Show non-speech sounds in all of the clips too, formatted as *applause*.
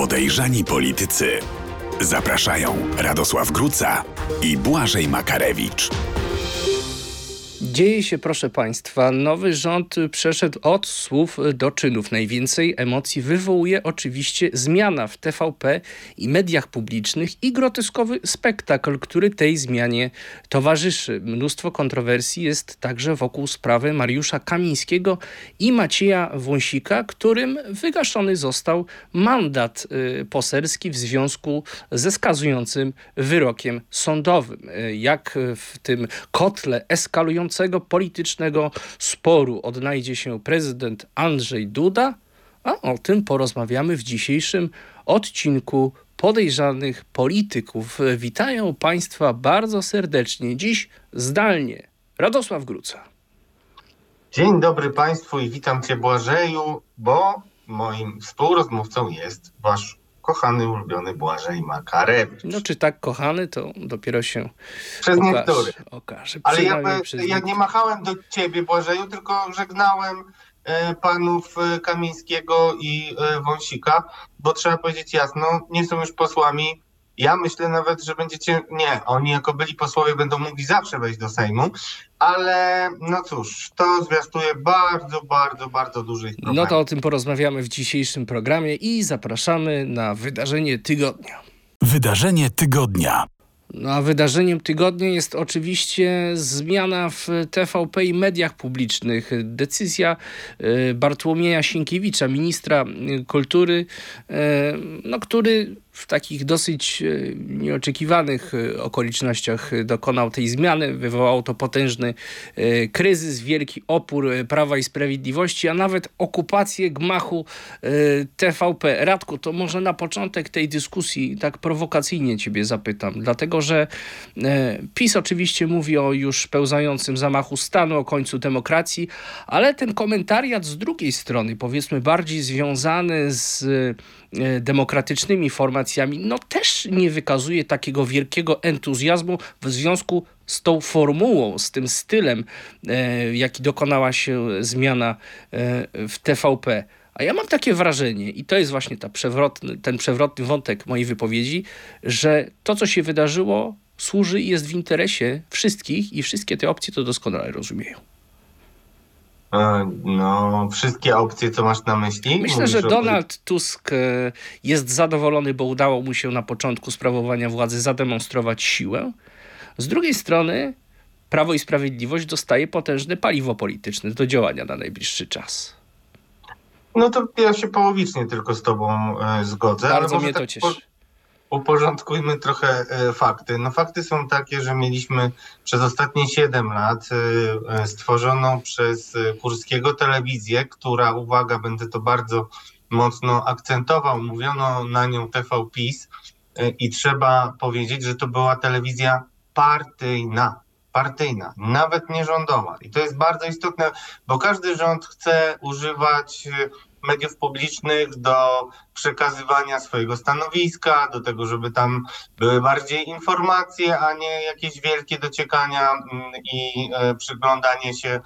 Podejrzani politycy. Zapraszają Radosław Gruca i Błażej Makarewicz. Dzieje się, proszę Państwa, nowy rząd przeszedł od słów do czynów. Najwięcej emocji wywołuje oczywiście zmiana w TVP i mediach publicznych i groteskowy spektakl, który tej zmianie towarzyszy. Mnóstwo kontrowersji jest także wokół sprawy Mariusza Kamińskiego i Macieja Wąsika, którym wygaszony został mandat y, poselski w związku ze skazującym wyrokiem sądowym. Y, jak w tym kotle eskalującym politycznego sporu odnajdzie się prezydent Andrzej Duda, a o tym porozmawiamy w dzisiejszym odcinku podejrzanych polityków. Witają Państwa bardzo serdecznie. Dziś zdalnie Radosław Gruca. Dzień dobry Państwu i witam Cię Błażeju, bo moim współrozmówcą jest Wasz kochany, ulubiony Błażej Makarewicz. No czy tak kochany, to dopiero się Przez okaże, niektórych. okaże. Ale ja, by, ja nie machałem do ciebie Błażeju, tylko żegnałem e, panów e, Kamińskiego i e, Wąsika, bo trzeba powiedzieć jasno, nie są już posłami. Ja myślę nawet, że będziecie, nie, oni jako byli posłowie będą mogli zawsze wejść do Sejmu, ale no cóż, to zwiastuje bardzo, bardzo, bardzo duży ich problem. No to o tym porozmawiamy w dzisiejszym programie i zapraszamy na wydarzenie tygodnia. Wydarzenie tygodnia. No a wydarzeniem tygodnia jest oczywiście zmiana w TVP i mediach publicznych. Decyzja e, Bartłomieja Sienkiewicza, ministra e, kultury, e, no, który w takich dosyć e, nieoczekiwanych e, okolicznościach dokonał tej zmiany. Wywołało to potężny e, kryzys, wielki opór Prawa i Sprawiedliwości, a nawet okupację gmachu TVP. Radku, to może na początek tej dyskusji tak prowokacyjnie ciebie zapytam, dlatego że PiS oczywiście mówi o już pełzającym zamachu stanu, o końcu demokracji, ale ten komentariat z drugiej strony, powiedzmy bardziej związany z demokratycznymi formacjami, no też nie wykazuje takiego wielkiego entuzjazmu w związku z tą formułą, z tym stylem, e, jaki dokonała się zmiana e, w TVP. A ja mam takie wrażenie, i to jest właśnie ta przewrotny, ten przewrotny wątek mojej wypowiedzi, że to, co się wydarzyło, służy i jest w interesie wszystkich i wszystkie te opcje to doskonale rozumieją. E, No, wszystkie opcje, co masz na myśli? Myślę, Mówisz że o- Donald Tusk e, jest zadowolony, bo udało mu się na początku sprawowania władzy zademonstrować siłę. Z drugiej strony Prawo i Sprawiedliwość dostaje potężne paliwo polityczne do działania na najbliższy czas. No to ja się połowicznie tylko z tobą e, zgodzę. Bardzo mnie to tak cieszy. Po, uporządkujmy trochę e, fakty. No fakty są takie, że mieliśmy przez ostatnie 7 lat e, e, stworzoną przez Kurskiego telewizję, która, uwaga, będę to bardzo mocno akcentował, mówiono na nią TV PiS i trzeba powiedzieć, że to była telewizja partyjna. Partyjna, nawet nie rządowa. I to jest bardzo istotne, bo każdy rząd chce używać mediów publicznych do przekazywania swojego stanowiska, do tego, żeby tam były bardziej informacje, a nie jakieś wielkie dociekania mm, i e, przyglądanie się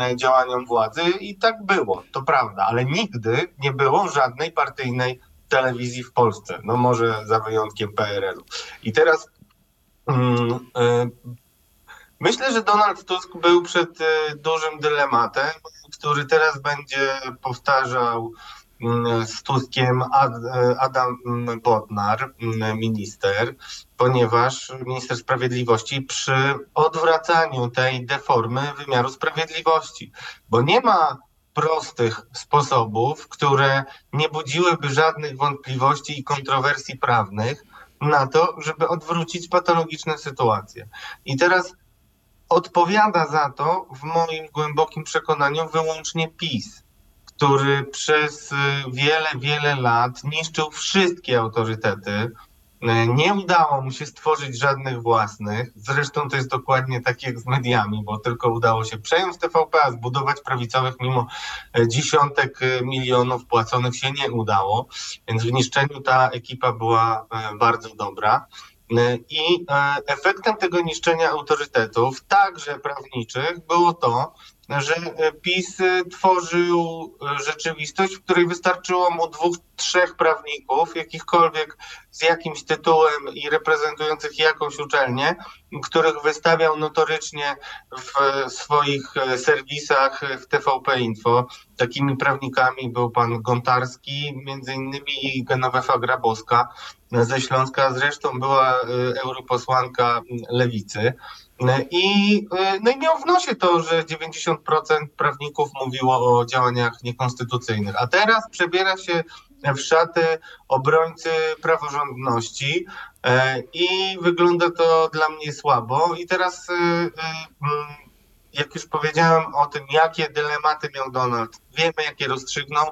e, działaniom władzy. I tak było, to prawda, ale nigdy nie było żadnej partyjnej telewizji w Polsce. No może za wyjątkiem PRL-u. I teraz mm, e, myślę, że Donald Tusk był przed e, dużym dylematem, który teraz będzie powtarzał mm, z Tuskiem e, Adam Bodnar, mm, minister, ponieważ minister sprawiedliwości przy odwracaniu tej deformy wymiaru sprawiedliwości, bo nie ma prostych sposobów, które nie budziłyby żadnych wątpliwości i kontrowersji prawnych na to, żeby odwrócić patologiczne sytuacje. I teraz odpowiada za to w moim głębokim przekonaniu wyłącznie PiS, który przez y, wiele, wiele lat niszczył wszystkie autorytety. Y, Nie udało mu się stworzyć żadnych własnych. Zresztą to jest dokładnie tak jak z mediami, bo tylko udało się przejąć TVP, a zbudować prawicowych mimo e, dziesiątek milionów płaconych się nie udało. Więc w niszczeniu ta ekipa była bardzo dobra. E, I e, efektem tego niszczenia autorytetów, także prawniczych, było to, że PiS tworzył rzeczywistość, w której wystarczyło mu dwóch, trzech prawników, jakichkolwiek z jakimś tytułem i reprezentujących jakąś uczelnię, których wystawiał notorycznie w swoich serwisach w TVP Info. Takimi prawnikami był pan Gontarski, między innymi i Grabowska ze Śląska, zresztą była europosłanka Lewicy. I, no i miał w nosie to, że 90% prawników mówiło o działaniach niekonstytucyjnych. A teraz przebiera się w szaty obrońcy praworządności i wygląda to dla mnie słabo. I teraz, jak już powiedziałem o tym, jakie dylematy miał Donald, wiemy, jakie rozstrzygnął,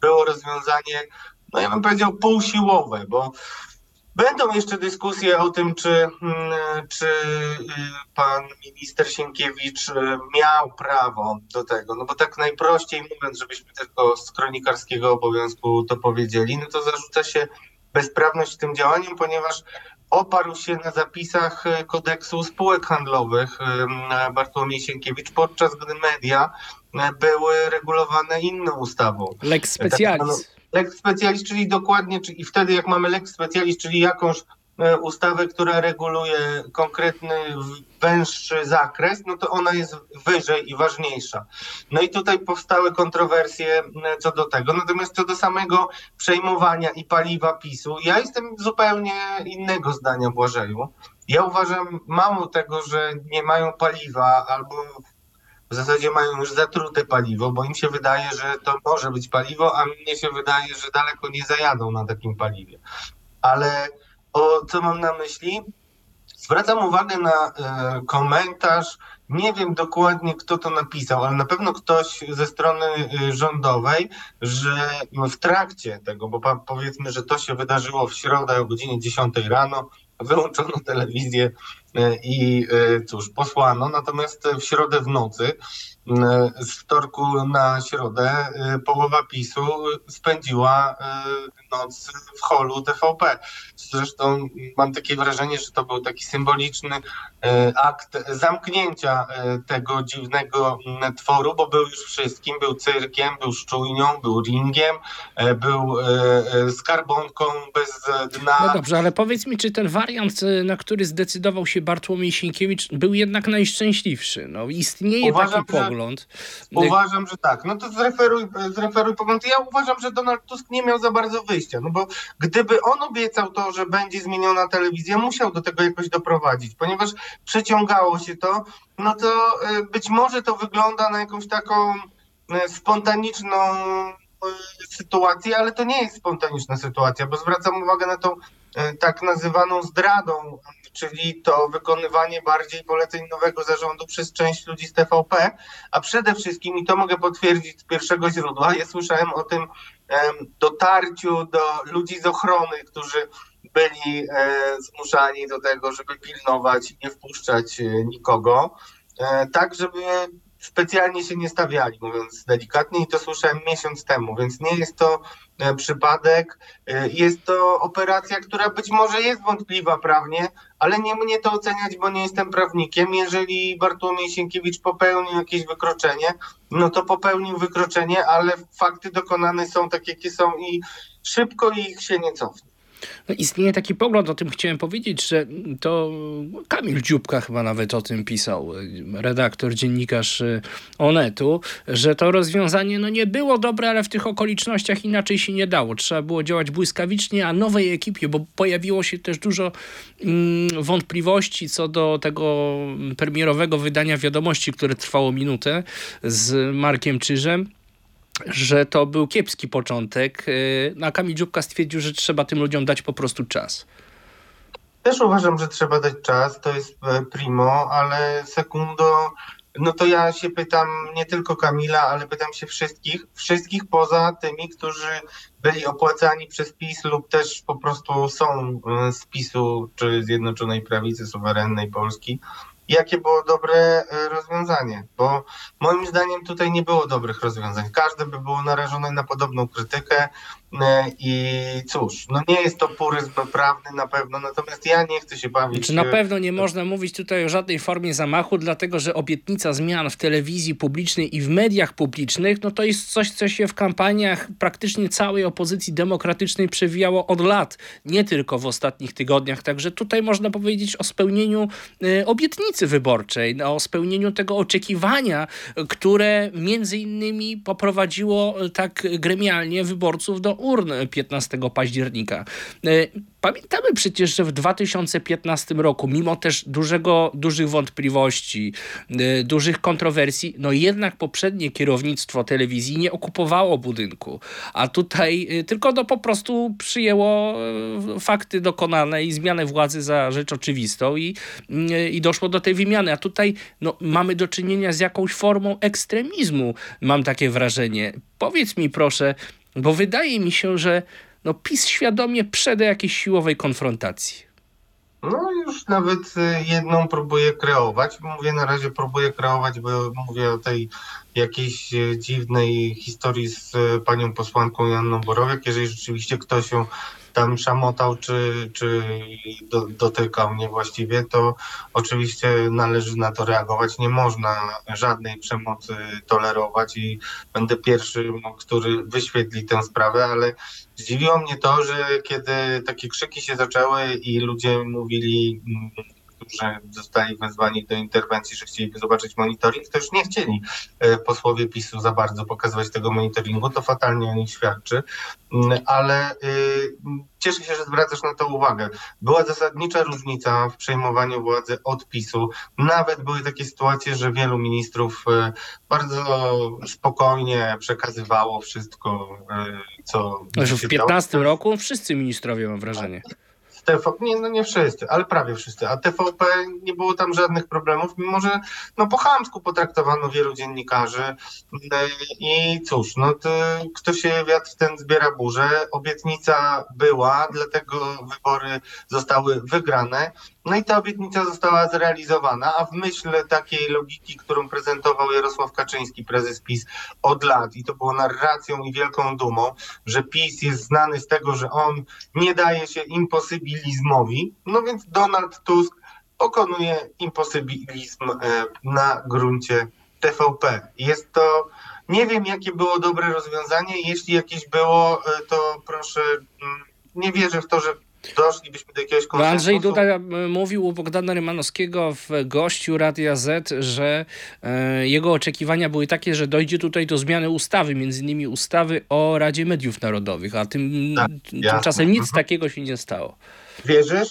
było rozwiązanie, no ja bym powiedział, półsiłowe, bo Będą jeszcze dyskusje o tym, czy, mm, czy y, pan minister Sienkiewicz y, miał prawo do tego. No bo tak najprościej mówiąc, żebyśmy tylko z kronikarskiego obowiązku to powiedzieli, no to zarzuca się bezprawność tym działaniem, ponieważ oparł się na zapisach y, kodeksu spółek handlowych Bartłomiej Sienkiewicz, podczas gdy media były regulowane inną ustawą. Lex specialis. Lex specialis, czyli dokładnie, czyli wtedy jak mamy lex specialis, czyli jakąś e, ustawę, która reguluje konkretny, węższy zakres, no to ona jest wyżej i ważniejsza. No i tutaj powstały kontrowersje co do tego. Natomiast co do samego przejmowania i paliwa PiSu, ja jestem zupełnie innego zdania, Błażeju. Ja uważam mało tego, że nie mają paliwa albo w zasadzie mają już zatrute paliwo, bo im się wydaje, że to może być paliwo, a mnie się wydaje, że daleko nie zajadą na takim paliwie. Ale o co mam na myśli? Zwracam uwagę na e, komentarz. Nie wiem dokładnie, kto to napisał, ale na pewno ktoś ze strony e, rządowej, że w trakcie tego, bo powiedzmy, że to się wydarzyło w środę o godzinie 10 rano, wyłączono telewizję e, i e, cóż, posłano. Natomiast w środę w nocy, z wtorku na środę, połowa PiSu spędziła noc w holu TVP. Zresztą mam takie wrażenie, że to był taki symboliczny akt zamknięcia tego dziwnego tworu, bo był już wszystkim, był cyrkiem, był szczujnią, był ringiem, był skarbonką bez dna. No dobrze, ale powiedz mi, czy ten wariant, na który zdecydował się Bartłomiej Sienkiewicz, był jednak najszczęśliwszy. No, istnieje uważam, taki pogląd. Uważam, że tak. No to zreferuj, zreferuj pogląd. Ja uważam, że Donald Tusk nie miał za bardzo wyjścia, no bo gdyby on obiecał to, że będzie zmieniona telewizja, musiał do tego jakoś doprowadzić, ponieważ przeciągało się to, no to e, być może to wygląda na jakąś taką e, spontaniczną e, sytuację, ale to nie jest spontaniczna sytuacja, bo zwracam uwagę na tą tak nazywaną zdradą, czyli to wykonywanie bardziej poleceń nowego zarządu przez część ludzi z TVP, a przede wszystkim, i to mogę potwierdzić z pierwszego źródła, ja słyszałem o tym dotarciu do ludzi z ochrony, którzy byli e, zmuszani do tego, żeby pilnować i nie wpuszczać e, nikogo, e, tak żeby specjalnie się nie stawiali, mówiąc delikatnie, i to słyszałem miesiąc temu, więc nie jest to przypadek. Jest to operacja, która być może jest wątpliwa prawnie, ale nie mnie to oceniać, bo nie jestem prawnikiem. Jeżeli Bartłomiej Sienkiewicz popełnił jakieś wykroczenie, no to popełnił wykroczenie, ale fakty dokonane są takie, jakie są i szybko ich się nie cofnie. No, istnieje taki pogląd, o tym chciałem powiedzieć, że to Kamil Dziubka chyba nawet o tym pisał, redaktor, dziennikarz y, Onetu, że to rozwiązanie no, nie było dobre, ale w tych okolicznościach inaczej się nie dało. Trzeba było działać błyskawicznie, a nowej ekipie, bo pojawiło się też dużo mm, wątpliwości co do tego premierowego wydania wiadomości, które trwało minutę z Markiem Czyżem że to był kiepski początek, y, a Kamil Dziubka stwierdził, że trzeba tym ludziom dać po prostu czas. Też uważam, że trzeba dać czas, to jest e, primo, ale sekundo, no to ja się pytam nie tylko Kamila, ale pytam się wszystkich, wszystkich poza tymi, którzy byli opłacani przez PiS lub też po prostu są e, z PiSu czy Zjednoczonej Prawicy Suwerennej Polski jakie było dobre e, rozwiązanie, bo moim zdaniem tutaj nie było dobrych rozwiązań. Każde by było narażone na podobną krytykę. I cóż, no nie jest to puryzm prawny na pewno, natomiast ja nie chcę się bawić. Czy na pewno nie można mówić tutaj o żadnej formie zamachu, dlatego że obietnica zmian w telewizji publicznej i w mediach publicznych, no to jest coś, co się w kampaniach praktycznie całej opozycji demokratycznej przewijało od lat, nie tylko w ostatnich tygodniach. Także tutaj można powiedzieć o spełnieniu y, obietnicy wyborczej, no, o spełnieniu tego oczekiwania, które między innymi poprowadziło tak gremialnie wyborców do urn 15 października. Y, pamiętamy przecież, że w 2015 roku, mimo też dużego, dużych wątpliwości, dużych kontrowersji, no jednak poprzednie kierownictwo telewizji nie okupowało budynku, a tutaj tylko no po prostu przyjęło fakty dokonane i zmianę władzy za rzecz oczywistą i, i doszło do tej wymiany. A tutaj no, mamy do czynienia z jakąś formą ekstremizmu, mam takie wrażenie. Powiedz mi proszę, bo wydaje mi się, że no, PiS świadomie przede jakiejś siłowej konfrontacji. No już nawet jedną próbuję kreować. Mówię na razie próbuję kreować, bo mówię o tej jakiejś dziwnej historii z panią posłanką Janną Borowiak. Jeżeli rzeczywiście ktoś ją tam szamotał czy, czy do, dotykał mnie właściwie, to oczywiście należy na to reagować. Nie można żadnej przemocy tolerować i będę pierwszym, który wyświetli tę sprawę, ale zdziwiło mnie to, że kiedy takie krzyki się zaczęły i ludzie mówili że zostali wezwani do interwencji, że chcieliby zobaczyć monitoring, to już nie chcieli e, posłowie PiSu za bardzo pokazywać tego monitoringu. To fatalnie o nich świadczy, mm, ale y, cieszę się, że zwracasz na to uwagę. Była zasadnicza różnica w przejmowaniu władzy od PiSu. Nawet były takie sytuacje, że wielu ministrów e, bardzo spokojnie przekazywało wszystko, e, co. W 15 roku wszyscy ministrowie, mam wrażenie. TV, nie, no nie wszyscy, ale prawie wszyscy, a TVP nie było tam żadnych problemów, mimo że no po chamsku potraktowano wielu dziennikarzy. I cóż, no to, kto się wiatr ten zbiera burzę, obietnica była, dlatego wybory zostały wygrane, no i ta obietnica została zrealizowana, a w myśl takiej logiki, którą prezentował Jarosław Kaczyński, prezes PiS od lat, i to było narracją i wielką dumą, że PiS jest znany z tego, że on nie daje się imposybilizmowi, no więc Donald Tusk pokonuje imposybilizm e, na gruncie TVP. Jest to, nie wiem jakie było dobre rozwiązanie, jeśli jakieś było, e, to proszę, mm, nie wierzę w to, że doszlibyśmy do jakiegoś konsensusu. Andrzej Duda e, mówił u Bogdana Rymanowskiego w gościu Radia Z, że e, jego oczekiwania były takie, że dojdzie tutaj do zmiany ustawy, między innymi ustawy o Radzie Mediów Narodowych, a tym, tak, tymczasem nic mhm. takiego się nie stało. Wierzysz?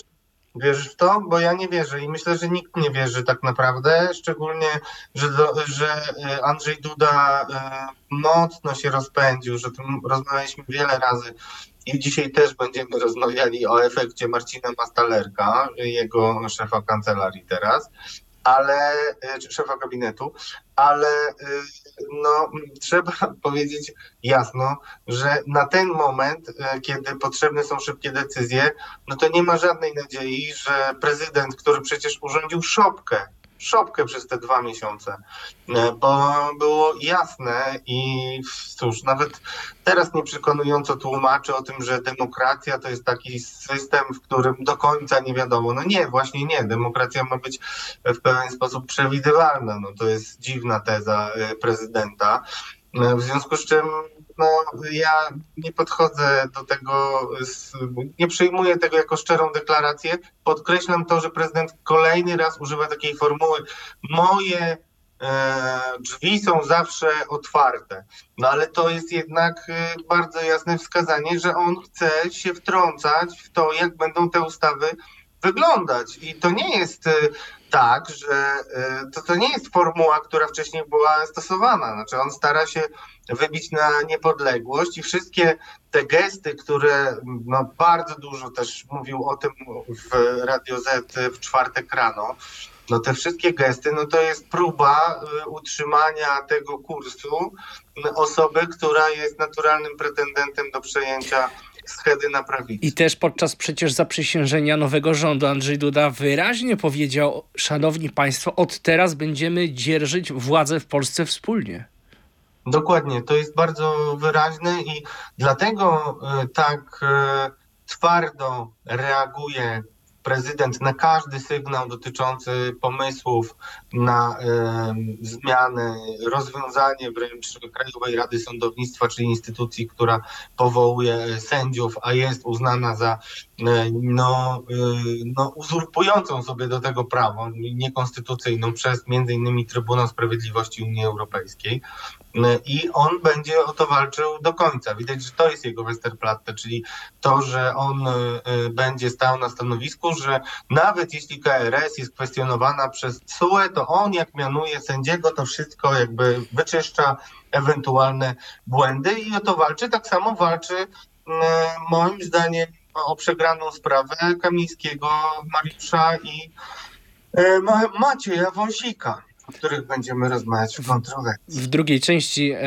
Wierzysz w to? Bo ja nie wierzę i myślę, że nikt nie wierzy tak naprawdę, szczególnie, że, do, że e, Andrzej Duda mocno się rozpędził, że tym rozmawialiśmy wiele razy i dzisiaj też będziemy rozmawiali o efekcie Marcina Mastalerka, jego szefa kancelarii teraz, ale szefa gabinetu, ale no, trzeba *laughs* powiedzieć jasno, że na ten moment, kiedy potrzebne są szybkie decyzje, no to nie ma żadnej nadziei, że prezydent, który przecież urządził szopkę szopkę przez te dwa miesiące, e, bo było jasne i cóż, nawet teraz nieprzekonująco tłumaczy o tym, że demokracja to jest taki system, w którym do końca nie wiadomo. No nie, właśnie nie. Demokracja ma być w pewien sposób przewidywalna. No to jest dziwna teza e, prezydenta. E, w związku z czym no, ja nie podchodzę do tego, nie przyjmuję tego jako szczerą deklarację. Podkreślam to, że prezydent kolejny raz używa takiej formuły. Moje e, drzwi są zawsze otwarte. No ale to jest jednak e, bardzo jasne wskazanie, że on chce się wtrącać w to, jak będą te ustawy wyglądać. I to nie jest e, tak, że to, to nie jest formuła, która wcześniej była stosowana. Znaczy on stara się wybić na niepodległość i wszystkie te gesty, które no, bardzo dużo też mówił o tym w Radio Z w czwartek rano, no te wszystkie gesty, no to jest próba y, utrzymania tego kursu osoby, która jest naturalnym pretendentem do przejęcia schedy na prawicę. I też podczas przecież zaprzysiężenia nowego rządu Andrzej Duda wyraźnie powiedział, szanowni państwo, od teraz będziemy dzierżyć władzę w Polsce wspólnie. Dokładnie, to jest bardzo wyraźne i dlatego e, tak e, twardo reaguje prezydent na każdy sygnał dotyczący pomysłów na zmianę, rozwiązanie wręcz Krajowej Rady Sądownictwa, czyli instytucji, która powołuje sędziów, a jest uznana za e, no, no, uzurpującą sobie do tego prawo, niekonstytucyjną przez między innymi Trybunał Sprawiedliwości Unii Europejskiej. I on będzie o to walczył do końca. Widać, że to jest jego Westerplatte, czyli to, że on e, e, będzie stał na stanowisku, że nawet jeśli KRS jest kwestionowana przez CUE, to on jak mianuje sędziego, to wszystko jakby wyczyszcza ewentualne błędy i o to walczy. Tak samo walczy moim zdaniem o przegraną sprawę Kamińskiego, Mariusza i Macieja Wąsika o których będziemy rozmawiać w kontrowersji. W drugiej części e,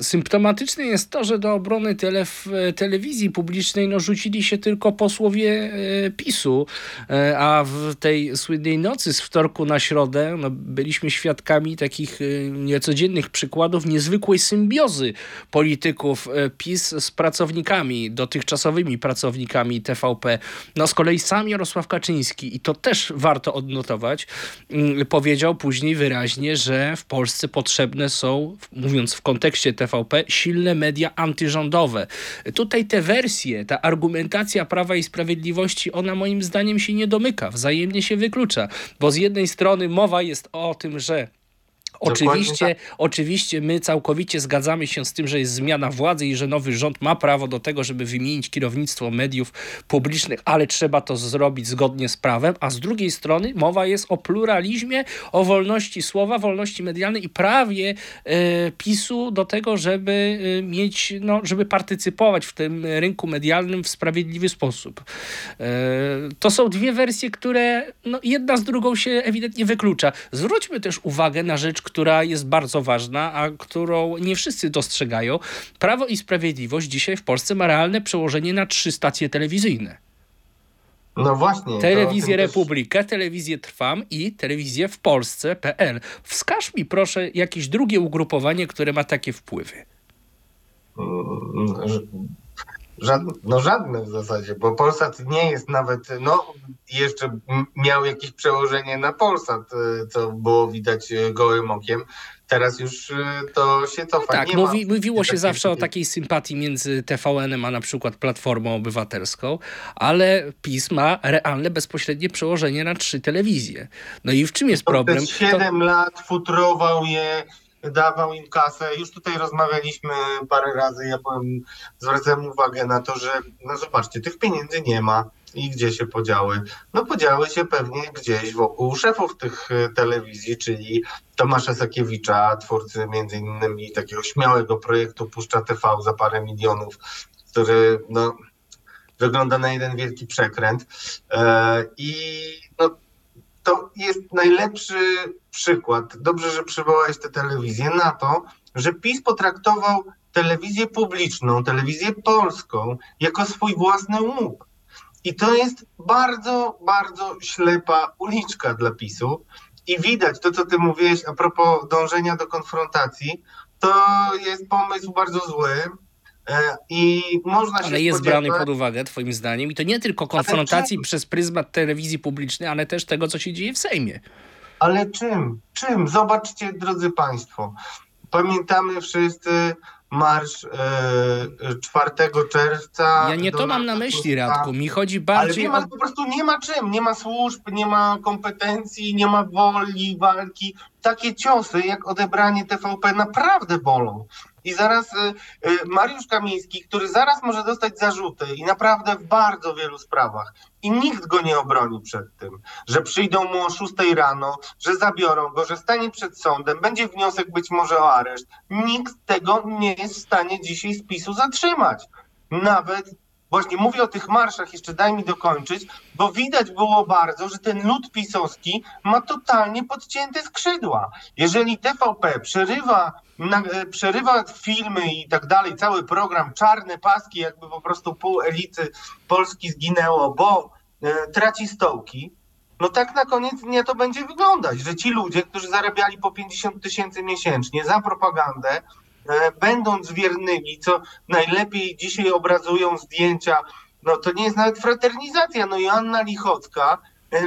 symptomatyczne jest to, że do obrony telef, telewizji publicznej no, rzucili się tylko posłowie e, PiSu, e, a w tej słynnej nocy z wtorku na środę no, byliśmy świadkami takich niecodziennych przykładów niezwykłej symbiozy polityków PiS z pracownikami, dotychczasowymi pracownikami TVP. No z kolei sam Jarosław Kaczyński, i to też warto odnotować, mm, powiedział później wyraźnie, wyraźnie, że w Polsce potrzebne są, mówiąc w kontekście TVP, silne media antyrządowe. Tutaj te wersje, ta argumentacja Prawa i Sprawiedliwości, ona moim zdaniem się nie domyka, wzajemnie się wyklucza, bo z jednej strony mowa jest o tym, że Oczywiście, tak. oczywiście my całkowicie zgadzamy się z tym, że jest zmiana władzy i że nowy rząd ma prawo do tego, żeby wymienić kierownictwo mediów publicznych, ale trzeba to zrobić zgodnie z prawem, a z drugiej strony mowa jest o pluralizmie, o wolności słowa, wolności medialnej i prawie e, PiSu do tego, żeby e, mieć, no, żeby partycypować w tym rynku medialnym w sprawiedliwy sposób. E, to są dwie wersje, które no, jedna z drugą się ewidentnie wyklucza. Zwróćmy też uwagę na rzecz, która jest bardzo ważna, a którą nie wszyscy dostrzegają. Prawo i Sprawiedliwość dzisiaj w Polsce ma realne przełożenie na trzy stacje telewizyjne. No właśnie. Telewizję Republikę, też... telewizję Trwam i telewizję w Polsce.pl. Wskaż mi proszę jakieś drugie ugrupowanie, które ma takie wpływy. Żadne, no żadne w zasadzie, bo Polsat nie jest nawet, no jeszcze miał jakieś przełożenie na Polsat, e, co było widać e, gołym okiem. Teraz już e, to się cofa. No tak, mówi, mówiło się zawsze o takiej sympatii między TVN-em a na przykład Platformą Obywatelską, ale PiS ma realne, bezpośrednie przełożenie na trzy telewizje. No i w czym jest problem? Przez 7 to... lat futrował je dawał im kasę. Już tutaj rozmawialiśmy parę razy, ja powiem, zwracałem uwagę na to, że no zobaczcie, tych pieniędzy nie ma i gdzie się podziały? No podziały się pewnie gdzieś wokół szefów tych e, telewizji, czyli Tomasza Sakiewicza, twórcy między innymi takiego śmiałego projektu Puszcza TV za parę milionów, który no, wygląda na jeden wielki przekręt. E, I to jest najlepszy przykład, dobrze, że przywołałeś tę telewizję, na to, że PiS potraktował telewizję publiczną, telewizję polską jako swój własny łuk. I to jest bardzo, bardzo ślepa uliczka dla PiSu. I widać to, co ty mówiłeś a propos dążenia do konfrontacji, to jest pomysł bardzo zły. E, I można ale jest brany pod uwagę, Twoim zdaniem, i to nie tylko konfrontacji przez pryzmat telewizji publicznej, ale też tego, co się dzieje w Sejmie. Ale czym? Czym? Zobaczcie, drodzy Państwo. Pamiętamy wszyscy marsz e, 4 czerwca. Ja nie to mam na myśli, Radku. Mi chodzi bardziej Ale nie ma, o... po prostu nie ma czym. Nie ma służb, nie ma kompetencji, nie ma woli, walki. Takie ciosy jak odebranie TVP naprawdę bolą. I zaraz y, y, Mariusz Kamiński, który zaraz może dostać zarzuty i naprawdę w bardzo wielu sprawach, i nikt go nie obroni przed tym, że przyjdą mu o 6 rano, że zabiorą go, że stanie przed sądem, będzie wniosek być może o areszt. Nikt tego nie jest w stanie dzisiaj z PiSu zatrzymać. Nawet Właśnie mówię o tych marszach, jeszcze daj mi dokończyć, bo widać było bardzo, że ten lud pisowski ma totalnie podcięte skrzydła. Jeżeli TVP przerywa, na, e, przerywa filmy i tak dalej, cały program, czarne paski, jakby po prostu pół elity Polski zginęło, bo e, traci stołki, no tak na koniec dnia to będzie wyglądać, że ci ludzie, którzy zarabiali po 50 tysięcy miesięcznie za propagandę, będąc wiernymi, co najlepiej dzisiaj obrazują zdjęcia, no to nie jest nawet fraternizacja. No Joanna Lichocka,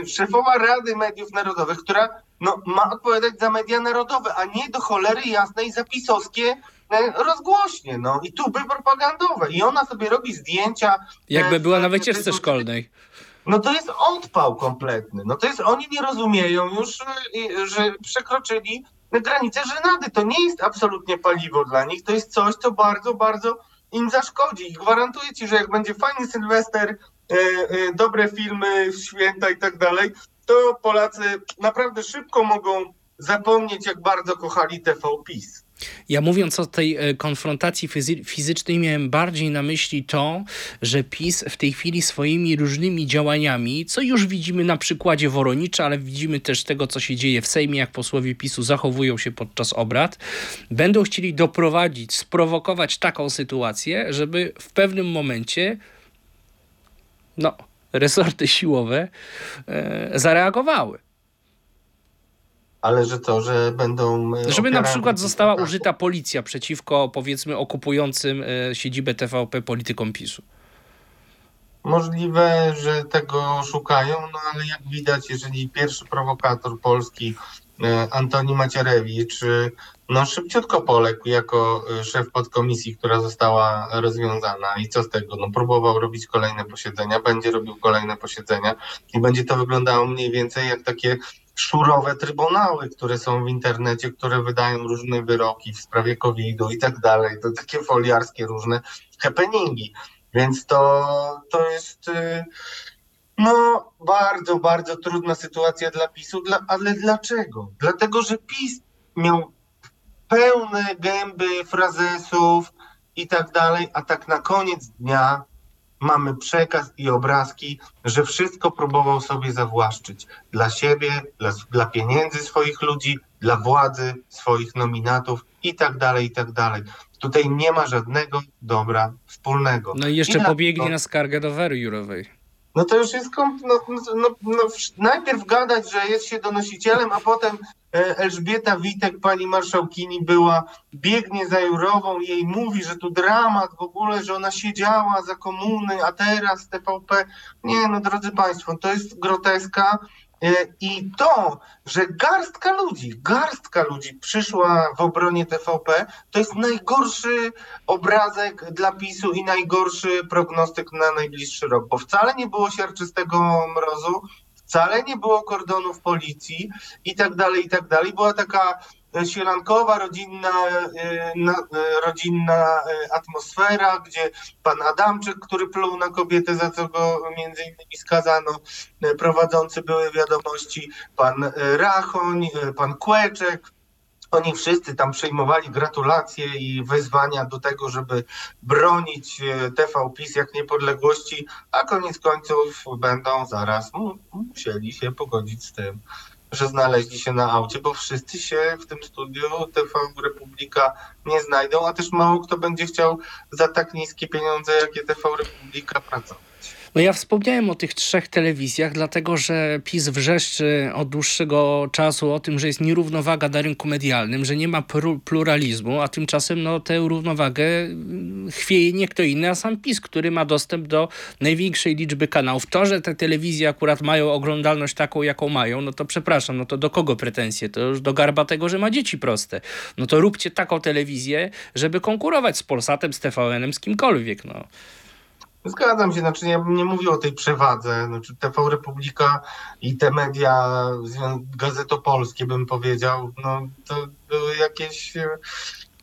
szefowa Rady Mediów Narodowych, która no, ma odpowiadać za media narodowe, a nie do cholery jasnej zapisowskie rozgłośnie, no i tuby propagandowe. I ona sobie robi zdjęcia. Jakby była na wycieczce szkolnej. No to jest odpał kompletny. No to jest, oni nie rozumieją już, że przekroczyli granicę żenady. To nie jest absolutnie paliwo dla nich, to jest coś, co bardzo, bardzo im zaszkodzi. I gwarantuję ci, że jak będzie fajny Sylwester, e, e, dobre filmy, święta i tak dalej, to Polacy naprawdę szybko mogą zapomnieć, jak bardzo kochali TV PiS. Ja mówiąc o tej e, konfrontacji fizycznej, miałem bardziej na myśli to, że PiS w tej chwili swoimi różnymi działaniami, co już widzimy na przykładzie Woronicza, ale widzimy też tego, co się dzieje w Sejmie, jak posłowie PiSu zachowują się podczas obrad, będą chcieli doprowadzić, sprowokować taką sytuację, żeby w pewnym momencie no, resorty siłowe e, zareagowały. Ale że to, że będą. E, Żeby na przykład została użyta policja przeciwko, powiedzmy, okupującym e, siedzibę TVP politykom PiSu. Możliwe, że tego szukają, no ale jak widać, jeżeli pierwszy prowokator polski, Antoni Macierewicz, no szybciutko poległ jako szef podkomisji, która została rozwiązana. I co z tego? No próbował robić kolejne posiedzenia, będzie robił kolejne posiedzenia i będzie to wyglądało mniej więcej jak takie szurowe trybunały, które są w internecie, które wydają różne wyroki w sprawie COVID-u i tak dalej. To takie foliarskie różne happeningi. Więc to, to jest y, no, bardzo, bardzo trudna sytuacja dla PiSu. Dla, ale dlaczego? Dlatego, że PiS miał pełne gęby frazesów i tak dalej, a tak na koniec dnia mamy przekaz i obrazki, że wszystko próbował sobie zawłaszczyć dla siebie, dla, dla pieniędzy swoich ludzi, dla władzy swoich nominatów i tak dalej, i tak dalej. Tutaj nie ma żadnego dobra wspólnego. No i jeszcze I pobiegnie na skargę do Wery Jurowej. No to już jest. No, no, no, no, najpierw gadać, że jest się donosicielem, a potem Elżbieta Witek, pani marszałkini była, biegnie za Jurową jej mówi, że tu dramat w ogóle, że ona siedziała za komuny, a teraz TVP. Nie, no drodzy Państwo, to jest groteska. E, I to, że garstka ludzi, garstka ludzi przyszła w obronie TVP, to jest najgorszy obrazek dla PiSu i najgorszy prognostyk na najbliższy rok, bo wcale nie było siarczystego mrozu, wcale nie było kordonów policji i tak dalej, i tak dalej. Była taka e, sielankowa, rodzinna, e, e, rodzinna atmosfera, gdzie pan Adamczyk, który pluł na kobietę, za co go między innymi skazano, prowadzący były wiadomości, pan Rachoń, pan Kłeczek, oni wszyscy tam przyjmowali gratulacje i wezwania do tego, żeby bronić e, TV PiS jak niepodległości, a koniec końców będą zaraz musieli się pogodzić z tym, że znaleźli się na aucie, bo wszyscy się w tym studiu TV Republika nie znajdą, a też mało kto będzie chciał za tak niskie pieniądze, jakie TV Republika pracować. No ja wspomniałem o tych trzech telewizjach, dlatego że PiS wrzeszczy od dłuższego czasu o tym, że jest nierównowaga na rynku medialnym, że nie ma pluralizmu, a tymczasem no, tę równowagę mm, chwieje nie kto inny, a sam PiS, który ma dostęp do największej liczby kanałów. To, że te telewizje akurat mają oglądalność taką, jaką mają, no to przepraszam, no to do kogo pretensje? To już do garba tego, że ma dzieci proste. No to róbcie taką telewizję, żeby konkurować z Polsatem, z TVN-em, z kimkolwiek. No. Zgadzam się, znaczy ja bym nie mówił o tej przewadze. Znaczy TV Republika i te media gazetopolskie bym powiedział, no to były jakieś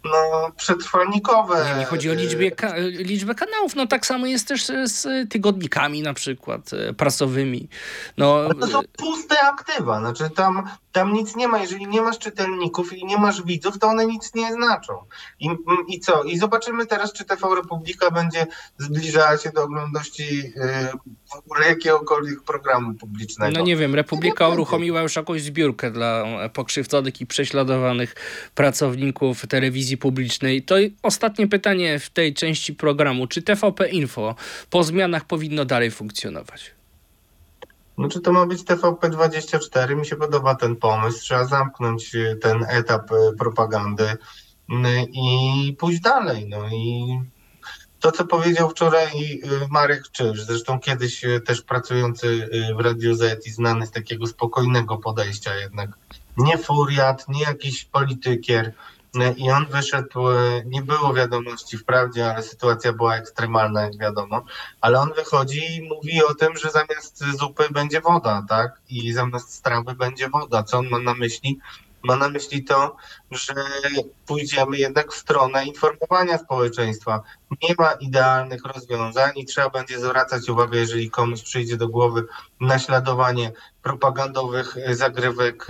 no, przetrwalnikowe. Nie, nie chodzi o liczbę, ka liczbę kanałów. No tak samo jest też z tygodnikami na przykład e, prasowymi. No, to są puste aktywa. Znaczy tam, tam nic nie ma. Jeżeli nie masz czytelników i nie masz widzów, to one nic nie znaczą. I, i co? I zobaczymy teraz, czy TV Republika będzie zbliżała się do oglądności e, w ogóle jakiegokolwiek programu publicznego. No nie wiem, Republika uruchomiła już jakąś zbiórkę dla pokrzywdzonych i prześladowanych pracowników telewizji publicznej. To ostatnie pytanie w tej części programu. Czy TVP Info po zmianach powinno dalej funkcjonować? No czy to ma być TVP24? Mi się podoba ten pomysł. Trzeba zamknąć e, ten etap e, propagandy. i pójść dalej. No i to, co powiedział wczoraj Marek Czyż, zresztą kiedyś też pracujący w Radiu Z i znany z takiego spokojnego podejścia jednak. Nie furiat, nie jakiś politykier, i on wyszedł, e, nie było wiadomości wprawdzie, ale sytuacja była ekstremalna, jak wiadomo, ale on wychodzi i mówi o tym, że zamiast zupy będzie woda, tak? I zamiast strawy będzie woda. Co on ma na myśli? Ma na myśli to, że pójdziemy jednak w stronę informowania społeczeństwa. Nie ma idealnych rozwiązań i trzeba będzie zwracać uwagę, jeżeli komuś przyjdzie do głowy naśladowanie propagandowych zagrywek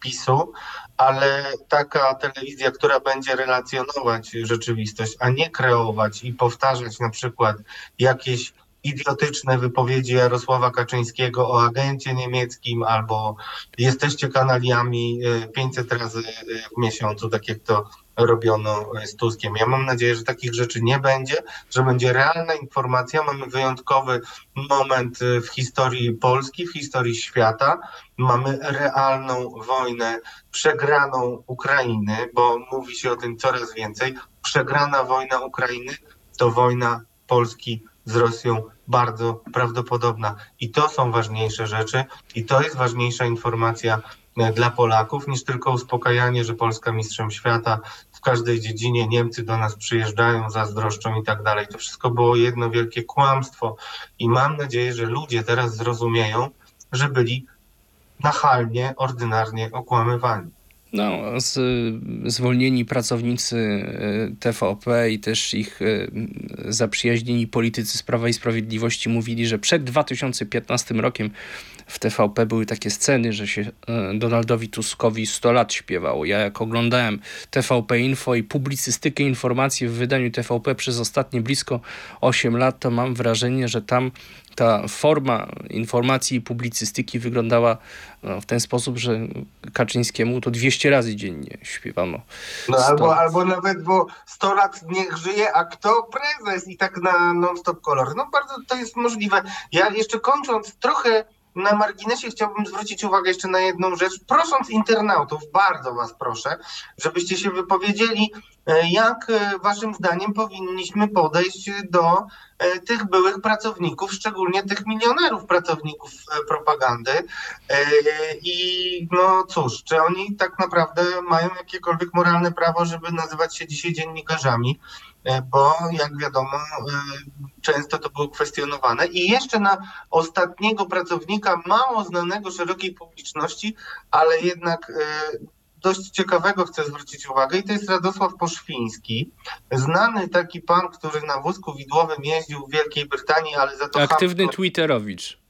PiSu, ale taka telewizja, która będzie relacjonować rzeczywistość, a nie kreować i powtarzać na przykład jakieś idiotyczne wypowiedzi Jarosława Kaczyńskiego o agencie niemieckim albo jesteście kanaliami 500 e, razy e, w miesiącu, tak jak to robiono z Tuskiem. Ja mam nadzieję, że takich rzeczy nie będzie, że będzie realna informacja. Mamy wyjątkowy moment y, w historii Polski, w historii świata. Mamy realną wojnę, przegraną Ukrainy, bo mówi się o tym coraz więcej. Przegrana wojna Ukrainy to wojna Polski z Rosją bardzo prawdopodobna. I to są ważniejsze rzeczy, i to jest ważniejsza informacja e, dla Polaków niż tylko uspokajanie, że Polska mistrzem świata, w każdej dziedzinie Niemcy do nas przyjeżdżają, zazdroszczą i tak dalej. To wszystko było jedno wielkie kłamstwo i mam nadzieję, że ludzie teraz zrozumieją, że byli nachalnie, ordynarnie okłamywani. No, z, zwolnieni pracownicy e, TVP i też ich e, zaprzyjaźnieni politycy z Prawa i Sprawiedliwości mówili, że przed 2015 rokiem w TVP były takie sceny, że się e, Donaldowi Tuskowi 100 lat śpiewało. Ja jak oglądałem TVP Info i publicystykę informacji w wydaniu TVP przez ostatnie blisko 8 lat, to mam wrażenie, że tam ta forma informacji i publicystyki wyglądała no, w ten sposób, że Kaczyńskiemu to 200 razy dziennie śpiewano. No albo, albo nawet, bo 100 lat niech żyje, a kto prezes i tak na non-stop kolor. No bardzo to jest możliwe. Ja jeszcze kończąc trochę na marginesie chciałbym zwrócić uwagę jeszcze na jedną rzecz, prosząc internautów, bardzo Was proszę, żebyście się wypowiedzieli, jak e, Waszym zdaniem powinniśmy podejść do e, tych byłych pracowników, szczególnie tych milionerów pracowników propagandy. I no cóż, czy oni tak naprawdę mają jakiekolwiek moralne prawo, żeby nazywać się dzisiaj dziennikarzami? E, bo jak wiadomo, e, często to było kwestionowane. I jeszcze na ostatniego pracownika, mało znanego szerokiej publiczności, ale jednak e, dość ciekawego chcę zwrócić uwagę i to jest Radosław Poszwiński, znany taki pan, który na wózku widłowym jeździł w Wielkiej Brytanii, ale za to... Aktywny chamsko, twitterowicz.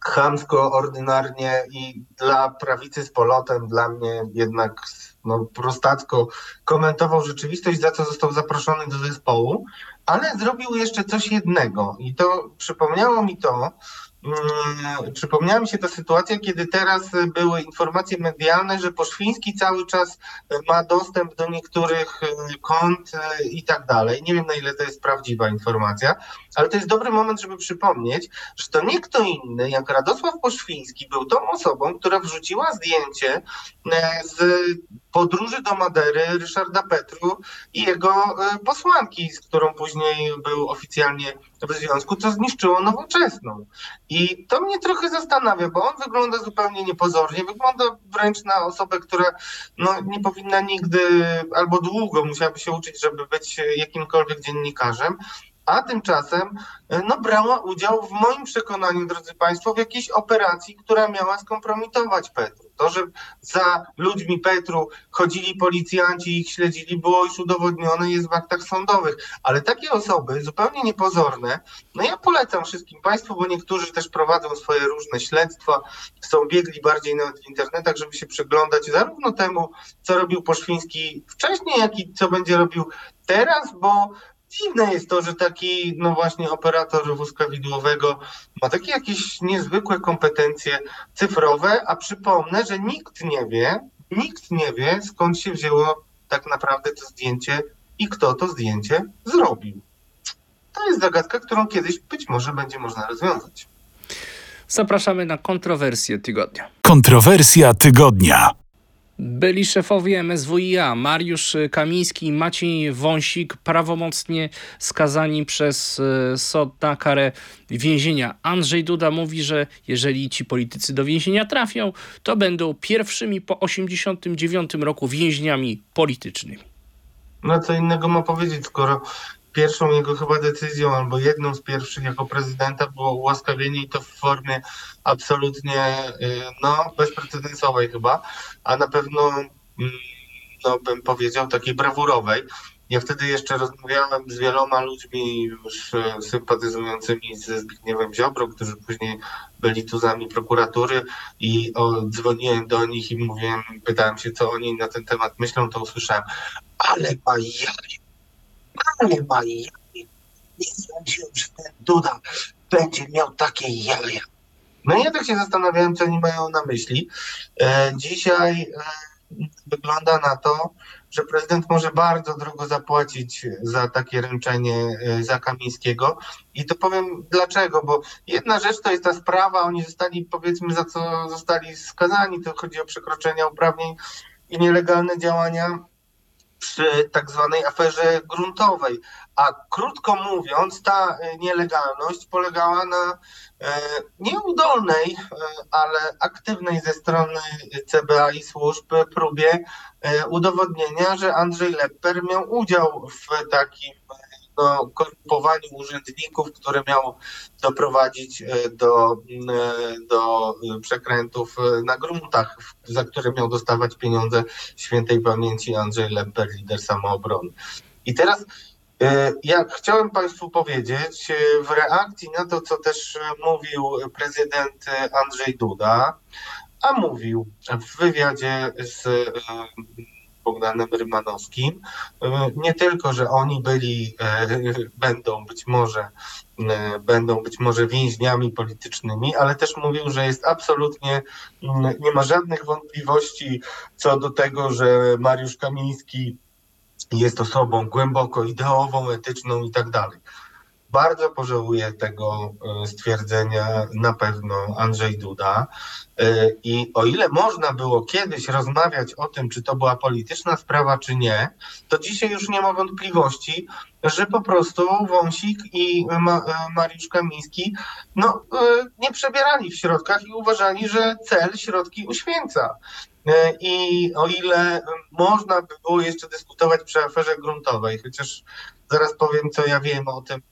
Chamsko, ordynarnie i dla prawicy z polotem, dla mnie jednak no, prostacko komentował rzeczywistość, za co został zaproszony do zespołu, ale zrobił jeszcze coś jednego i to przypomniało mi to, przypomniała mi się ta sytuacja, kiedy teraz były informacje medialne, że Poszwiński cały czas ma dostęp do niektórych e, kont e, i tak dalej. Nie wiem na ile to jest prawdziwa informacja, ale to jest dobry moment, żeby przypomnieć, że to nie kto inny jak Radosław Poszwiński był tą osobą, która wrzuciła zdjęcie e, z podróży do Madery Ryszarda Petru i jego posłanki, z którą później był oficjalnie w związku, co zniszczyło nowoczesną. I to mnie trochę zastanawia, bo on wygląda zupełnie niepozornie, wygląda wręcz na osobę, która no, nie powinna nigdy albo długo musiałaby się uczyć, żeby być jakimkolwiek dziennikarzem a tymczasem no, brała udział w moim przekonaniu, drodzy Państwo, w jakiejś operacji, która miała skompromitować Petru. To, że za ludźmi Petru chodzili policjanci i ich śledzili, było już udowodnione, jest w aktach sądowych. Ale takie osoby, zupełnie niepozorne, no ja polecam wszystkim Państwu, bo niektórzy też prowadzą swoje różne śledztwa, są biegli bardziej nawet w internetach, żeby się przyglądać zarówno temu, co robił Poszwiński wcześniej, jak i co będzie robił teraz, bo dziwne jest to, że taki, no właśnie, operator wózka widłowego ma takie jakieś niezwykłe kompetencje cyfrowe, a przypomnę, że nikt nie wie, nikt nie wie, skąd się wzięło tak naprawdę to zdjęcie i kto to zdjęcie zrobił. To jest zagadka, którą kiedyś być może będzie można rozwiązać. Zapraszamy na kontrowersję tygodnia. Kontrowersja tygodnia. Byli szefowie MSWiA Mariusz Kamiński i Maciej Wąsik prawomocnie skazani przez e, sąd na karę więzienia. Andrzej Duda mówi, że jeżeli ci politycy do więzienia trafią, to będą pierwszymi po 89 roku więźniami politycznymi. No co innego ma powiedzieć, skoro pierwszą jego chyba decyzją, albo jedną z pierwszych jako prezydenta było ułaskawienie i to w formie absolutnie y, no, bezprecedensowej chyba, a na pewno mm, no, bym powiedział takiej brawurowej. Ja wtedy jeszcze rozmawiałem z wieloma ludźmi już e, sympatyzującymi ze Zbigniewem Ziobro, którzy później byli tuzami prokuratury i o, dzwoniłem do nich i mówiłem, pytałem się, co oni na ten temat myślą, to usłyszałem, ale ma jaja, ale ma jaja. Nie sądziłem, że ten Duda będzie miał takie jaja. No i ja tak się zastanawiałem, co oni mają na myśli. E, dzisiaj e, wygląda na to, że prezydent może bardzo drogo zapłacić za takie ręczenie e, za Kamińskiego. I to powiem dlaczego, bo jedna rzecz to jest ta sprawa, oni zostali, powiedzmy, za co zostali skazani, to chodzi o przekroczenia uprawnień i nielegalne działania przy tak zwanej aferze gruntowej. A krótko mówiąc, ta e, nielegalność polegała na e, nieudolnej, e, ale aktywnej ze strony CBA i służb próbie udowodnienia, że Andrzej Lepper miał udział w takim no, korumpowaniu urzędników, które miało doprowadzić do, do przekrętów na gruntach, za które miał dostawać pieniądze świętej pamięci Andrzej Lepper, lider samoobrony. I teraz E, ja chciałem Państwu powiedzieć e, w reakcji na to, co też mówił prezydent Andrzej Duda, a mówił w wywiadzie z e, Bogdanem Rymanowskim, nie tylko, że oni byli, będą być może będą być może więźniami politycznymi, ale też mówił, że jest absolutnie, nie ma żadnych wątpliwości co do tego, że Mariusz Kamiński jest osobą głęboko ideową, etyczną i tak dalej. Bardzo pożałuję tego e, stwierdzenia na pewno Andrzej Duda. E, I o ile można było kiedyś rozmawiać o tym, czy to była polityczna sprawa, czy nie, to dzisiaj już nie ma wątpliwości, że po prostu Wąsik i e, Mariusz Kamiński no, nie przebierali w środkach i uważali, że cel środki uświęca. I o ile można by było jeszcze dyskutować przy aferze gruntowej, chociaż zaraz powiem, co ja wiem o tym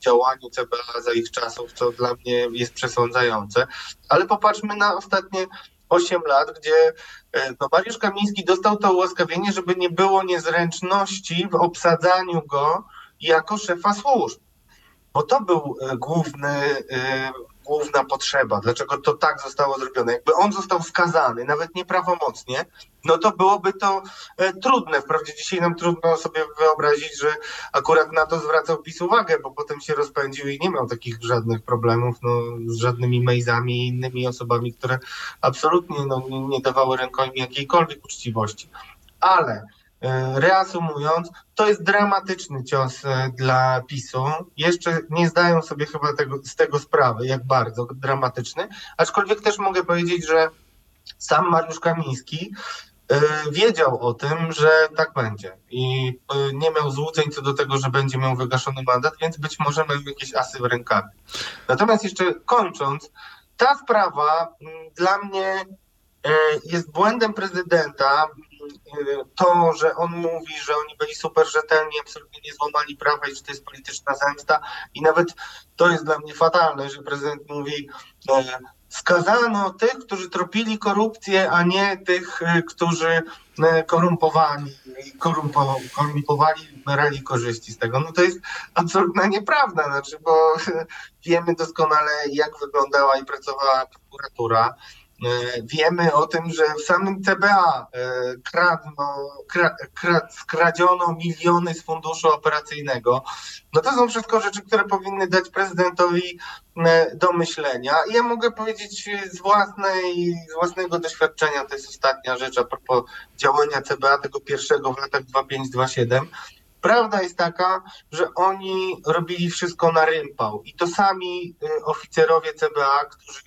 działaniu CBA za ich czasów, co dla mnie jest przesądzające, ale popatrzmy na ostatnie 8 lat, gdzie e, no, Mariusz Kamiński dostał to ułaskawienie, żeby nie było niezręczności w obsadzaniu go jako szefa służb. Bo to był e, główny główna potrzeba, dlaczego to tak zostało zrobione. Jakby on został skazany, nawet nieprawomocnie, no to byłoby to e, trudne. Wprawdzie dzisiaj nam trudno sobie wyobrazić, że akurat na to zwracał PiS uwagę, bo potem się rozpędził i nie miał takich żadnych problemów no, z żadnymi Mejzami i innymi osobami, które absolutnie no, nie dawały rękojmi jakiejkolwiek uczciwości. Ale reasumując, to jest dramatyczny cios e, dla PiSu. Jeszcze nie zdają sobie chyba tego, z tego sprawy, jak bardzo dramatyczny. Aczkolwiek też mogę powiedzieć, że sam Mariusz Kamiński e, wiedział o tym, że tak będzie i nie miał złudzeń co do tego, że będzie miał wygaszony mandat, więc być może miał jakieś asy w rękawie. Natomiast jeszcze kończąc, ta sprawa dla mnie jest błędem prezydenta, to, że on mówi, że oni byli super rzetelni, absolutnie nie złamali prawa i że to jest polityczna zemsta. I nawet to jest dla mnie fatalne, że prezydent mówi, e, skazano tych, którzy tropili korupcję, a nie tych, e, którzy e, korumpowali, korumpo, korumpowali, brali korzyści z tego. No to jest absolutna nieprawda, znaczy, bo *laughs* wiemy doskonale, jak wyglądała i pracowała prokuratura. E, wiemy o tym, że w samym CBA e, kradno, kra, kra, skradziono miliony z funduszu operacyjnego. No to są wszystko rzeczy, które powinny dać prezydentowi e, do myślenia. I ja mogę powiedzieć z, własnej, z własnego doświadczenia, to jest ostatnia rzecz a propos działania CBA tego pierwszego w latach 2527, Prawda jest taka, że oni robili wszystko na rympał i to sami y, oficerowie CBA, którzy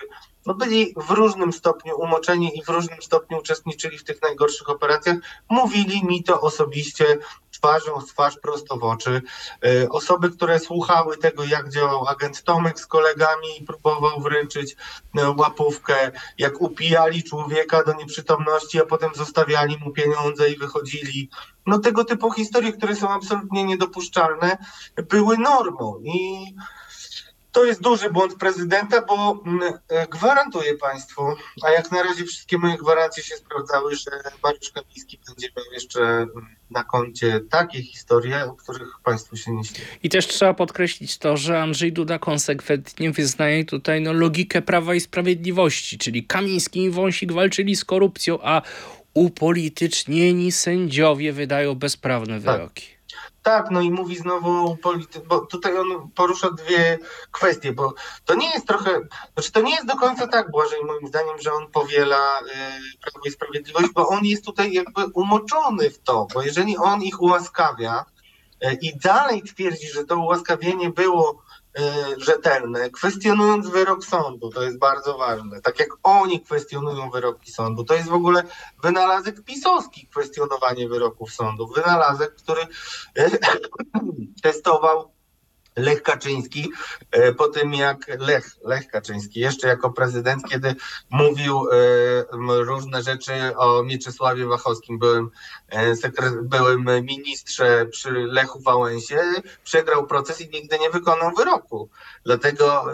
no byli w różnym stopniu umoczeni i w różnym stopniu uczestniczyli w tych najgorszych operacjach, mówili mi to osobiście twarzą w twarz, prosto w oczy. Y, osoby, które słuchały tego, jak działał agent Tomek z kolegami i próbował wręczyć y, łapówkę, jak upijali człowieka do nieprzytomności, a potem zostawiali mu pieniądze i wychodzili. No tego typu historie, które są absolutnie niedopuszczalne, były normą i to jest duży błąd prezydenta, bo mm, e, gwarantuję Państwu, a jak na razie wszystkie moje gwarancje się sprawdzały, że Mariusz Kamiński będzie miał jeszcze mm, na koncie takie historie, o których Państwu się nie śni. I też trzeba podkreślić to, że Andrzej Duda konsekwentnie wyznaje tutaj no, logikę Prawa i Sprawiedliwości, czyli Kamiński i Wąsik walczyli z korupcją, a upolitycznieni sędziowie wydają bezprawne tak. wyroki. Tak. Tak, no i mówi znowu polity, bo tutaj on porusza dwie kwestie, bo to nie jest trochę, znaczy to nie jest do końca tak, Błażej, moim zdaniem, że on powiela y, Prawo i Sprawiedliwość, bo on jest tutaj jakby umoczony w to, bo jeżeli on ich ułaskawia y, i dalej twierdzi, że to ułaskawienie było Y, rzetelne, kwestionując wyrok sądu, to jest bardzo ważne. Tak jak oni kwestionują wyroki sądu, to jest w ogóle wynalazek pisowski, kwestionowanie wyroków sądu. Wynalazek, który y, *coughs* testował Lech Kaczyński, e, po tym jak Lech, Lech Kaczyński, jeszcze jako prezydent, kiedy mówił e, różne rzeczy o Mieczysławie Wachowskim, byłem, e, byłem ministrze przy Lechu Wałęsie, przegrał proces i nigdy nie wykonał wyroku. Dlatego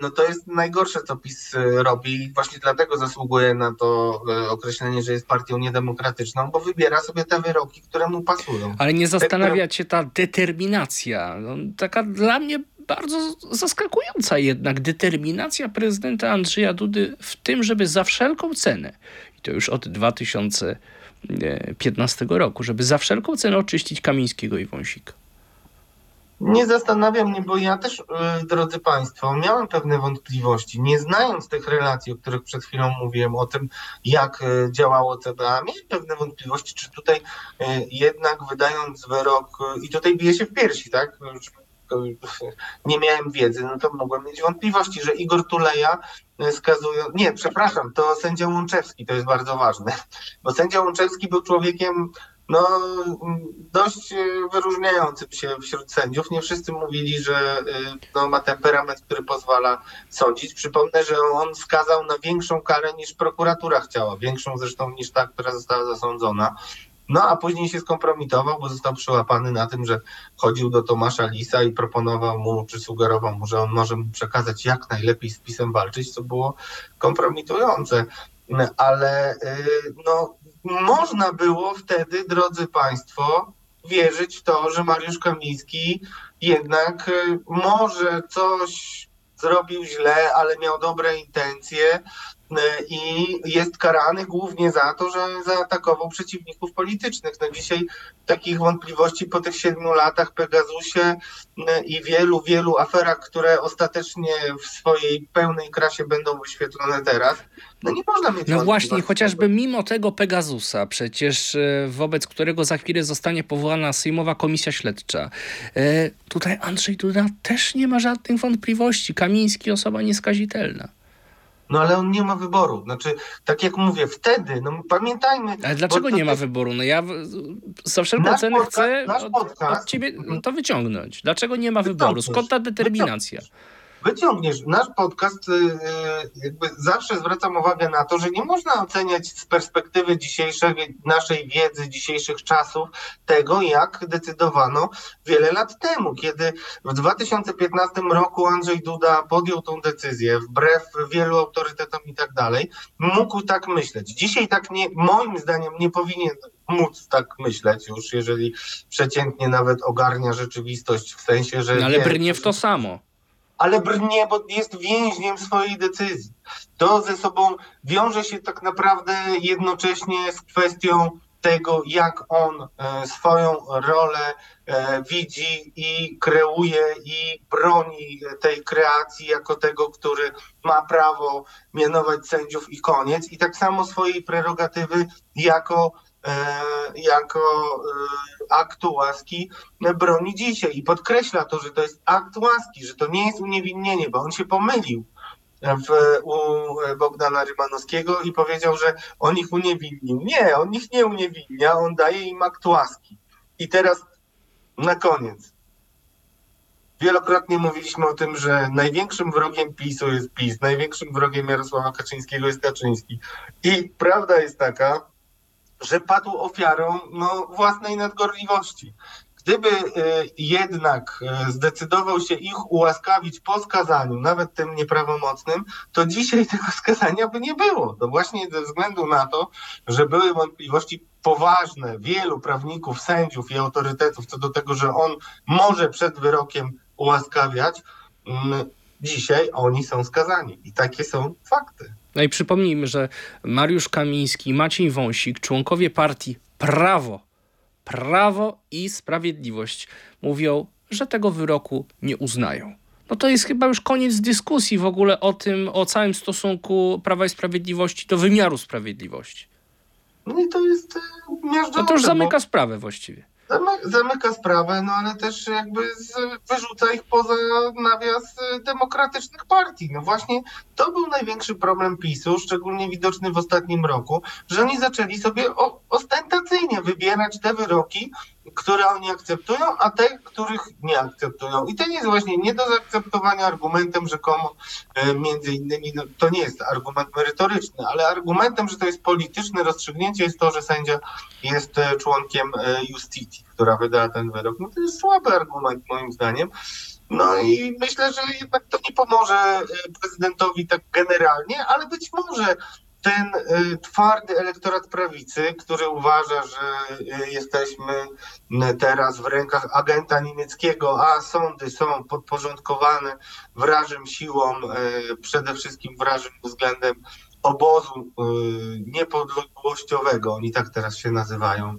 no, to jest najgorsze, co PiS robi i właśnie dlatego zasługuje na to określenie, że jest partią niedemokratyczną, bo wybiera sobie te wyroki, które mu pasują. Ale nie zastanawia cię ta determinacja, no, taka dla mnie bardzo zaskakująca jednak determinacja prezydenta Andrzeja Dudy w tym, żeby za wszelką cenę, i to już od 2015 roku, żeby za wszelką cenę oczyścić Kamińskiego i Wąsika. Nie zastanawia mnie, bo ja też, y, drodzy Państwo, miałem pewne wątpliwości. Nie znając tych relacji, o których przed chwilą mówiłem, o tym, jak y, działało CBA, miałem pewne wątpliwości, czy tutaj y, jednak wydając wyrok, i tutaj bije się w piersi, tak? Nie miałem wiedzy, no to mogłem mieć wątpliwości, że Igor Tuleja e, skazują. Nie, przepraszam, to sędzia Łączewski, to jest bardzo ważne, bo sędzia Łączewski był człowiekiem no, dość e, wyróżniającym się wśród sędziów. Nie wszyscy mówili, że e, no, ma temperament, który pozwala sądzić. Przypomnę, że on skazał na większą karę niż prokuratura chciała, większą zresztą niż ta, która została zasądzona. No a później się skompromitował, bo został przyłapany na tym, że chodził do Tomasza Lisa i proponował mu, czy sugerował mu, że on może mu przekazać jak najlepiej z pisem walczyć, co było kompromitujące. Ale y, no, można było wtedy, drodzy Państwo, wierzyć w to, że Mariusz Kamiński jednak y, może coś zrobił źle, ale miał dobre intencje i jest karany głównie za to, że zaatakował przeciwników politycznych. No dzisiaj takich wątpliwości po tych siedmiu latach Pegasusie i wielu, wielu aferach, które ostatecznie w swojej pełnej krasie będą wyświetlone teraz, no nie można mieć No właśnie, chociażby mimo tego Pegasusa, przecież e, wobec którego za chwilę zostanie powołana Sejmowa Komisja Śledcza, e, tutaj Andrzej Duda też nie ma żadnych wątpliwości. Kamiński osoba nieskazitelna. No ale on nie ma wyboru. Znaczy, tak jak mówię, wtedy, no pamiętajmy. Ale dlaczego nie ma wyboru? No ja za wszelką cenę chcę od, od, ciebie to wyciągnąć. Dlaczego nie ma wyboru? Skąd ta determinacja? Wyciągniesz. Nasz podcast y, y, jakby zawsze zwracam uwagę na to, że nie można oceniać z perspektywy dzisiejszej, naszej wiedzy, dzisiejszych czasów tego, jak decydowano wiele lat temu, kiedy w 2015 roku Andrzej Duda podjął tą decyzję, wbrew wielu autorytetom i tak dalej, mógł tak myśleć. Dzisiaj tak nie, moim zdaniem nie powinien móc tak myśleć już, jeżeli przeciętnie nawet ogarnia rzeczywistość w sensie, że... No ale brnie w to samo ale brnie, bo jest więźniem swojej decyzji. To ze sobą wiąże się tak naprawdę jednocześnie z kwestią tego, jak on e, swoją rolę e, widzi i kreuje i broni tej kreacji jako tego, który ma prawo mianować sędziów i koniec. I tak samo swojej prerogatywy jako jako akt łaski broni dzisiaj i podkreśla to, że to jest akt łaski, że to nie jest uniewinnienie, bo on się pomylił w, u Bogdana Rymanowskiego i powiedział, że on ich uniewinnił. Nie, on ich nie uniewinnia, on daje im akt łaski. I teraz na koniec. Wielokrotnie mówiliśmy o tym, że największym wrogiem PiSu jest PiS, największym wrogiem Jarosława Kaczyńskiego jest Kaczyński. I prawda jest taka, że padł ofiarą no, własnej nadgorliwości. Gdyby e, jednak e, zdecydował się ich ułaskawić po skazaniu, nawet tym nieprawomocnym, to dzisiaj *laughs* tego skazania by nie było. To właśnie ze względu na to, że były wątpliwości poważne wielu prawników, sędziów i autorytetów co do tego, że on może przed wyrokiem ułaskawiać, mm, dzisiaj oni są skazani. I takie są fakty. No i przypomnijmy, że Mariusz Kamiński, Maciej Wąsik, członkowie partii Prawo, Prawo i Sprawiedliwość mówią, że tego wyroku nie uznają. No to jest chyba już koniec dyskusji w ogóle o tym, o całym stosunku Prawa i Sprawiedliwości do wymiaru sprawiedliwości. No i to jest miażdżące. No to już zamyka sprawę właściwie zamyka sprawę, no ale też jakby z, wyrzuca ich poza nawias y, demokratycznych partii. No właśnie to był największy problem PiSu, szczególnie widoczny w ostatnim roku, że oni zaczęli sobie o, ostentacyjnie wybierać te wyroki, które oni akceptują, a te, których nie akceptują. I nie jest właśnie nie do zaakceptowania argumentem rzekomo, e, między innymi, no, to nie jest argument merytoryczny, ale argumentem, że to jest polityczne rozstrzygnięcie jest to, że sędzia jest e, członkiem e, Justicji, która wydała ten wyrok. No to jest słaby argument moim zdaniem. No i myślę, że jednak to nie pomoże prezydentowi tak generalnie, ale być może ten y, twardy elektorat prawicy, który uważa, że y, jesteśmy teraz w rękach agenta niemieckiego, a sądy są podporządkowane wrażym siłom, y, przede wszystkim wrażym względem obozu niepodległościowego, oni tak teraz się nazywają,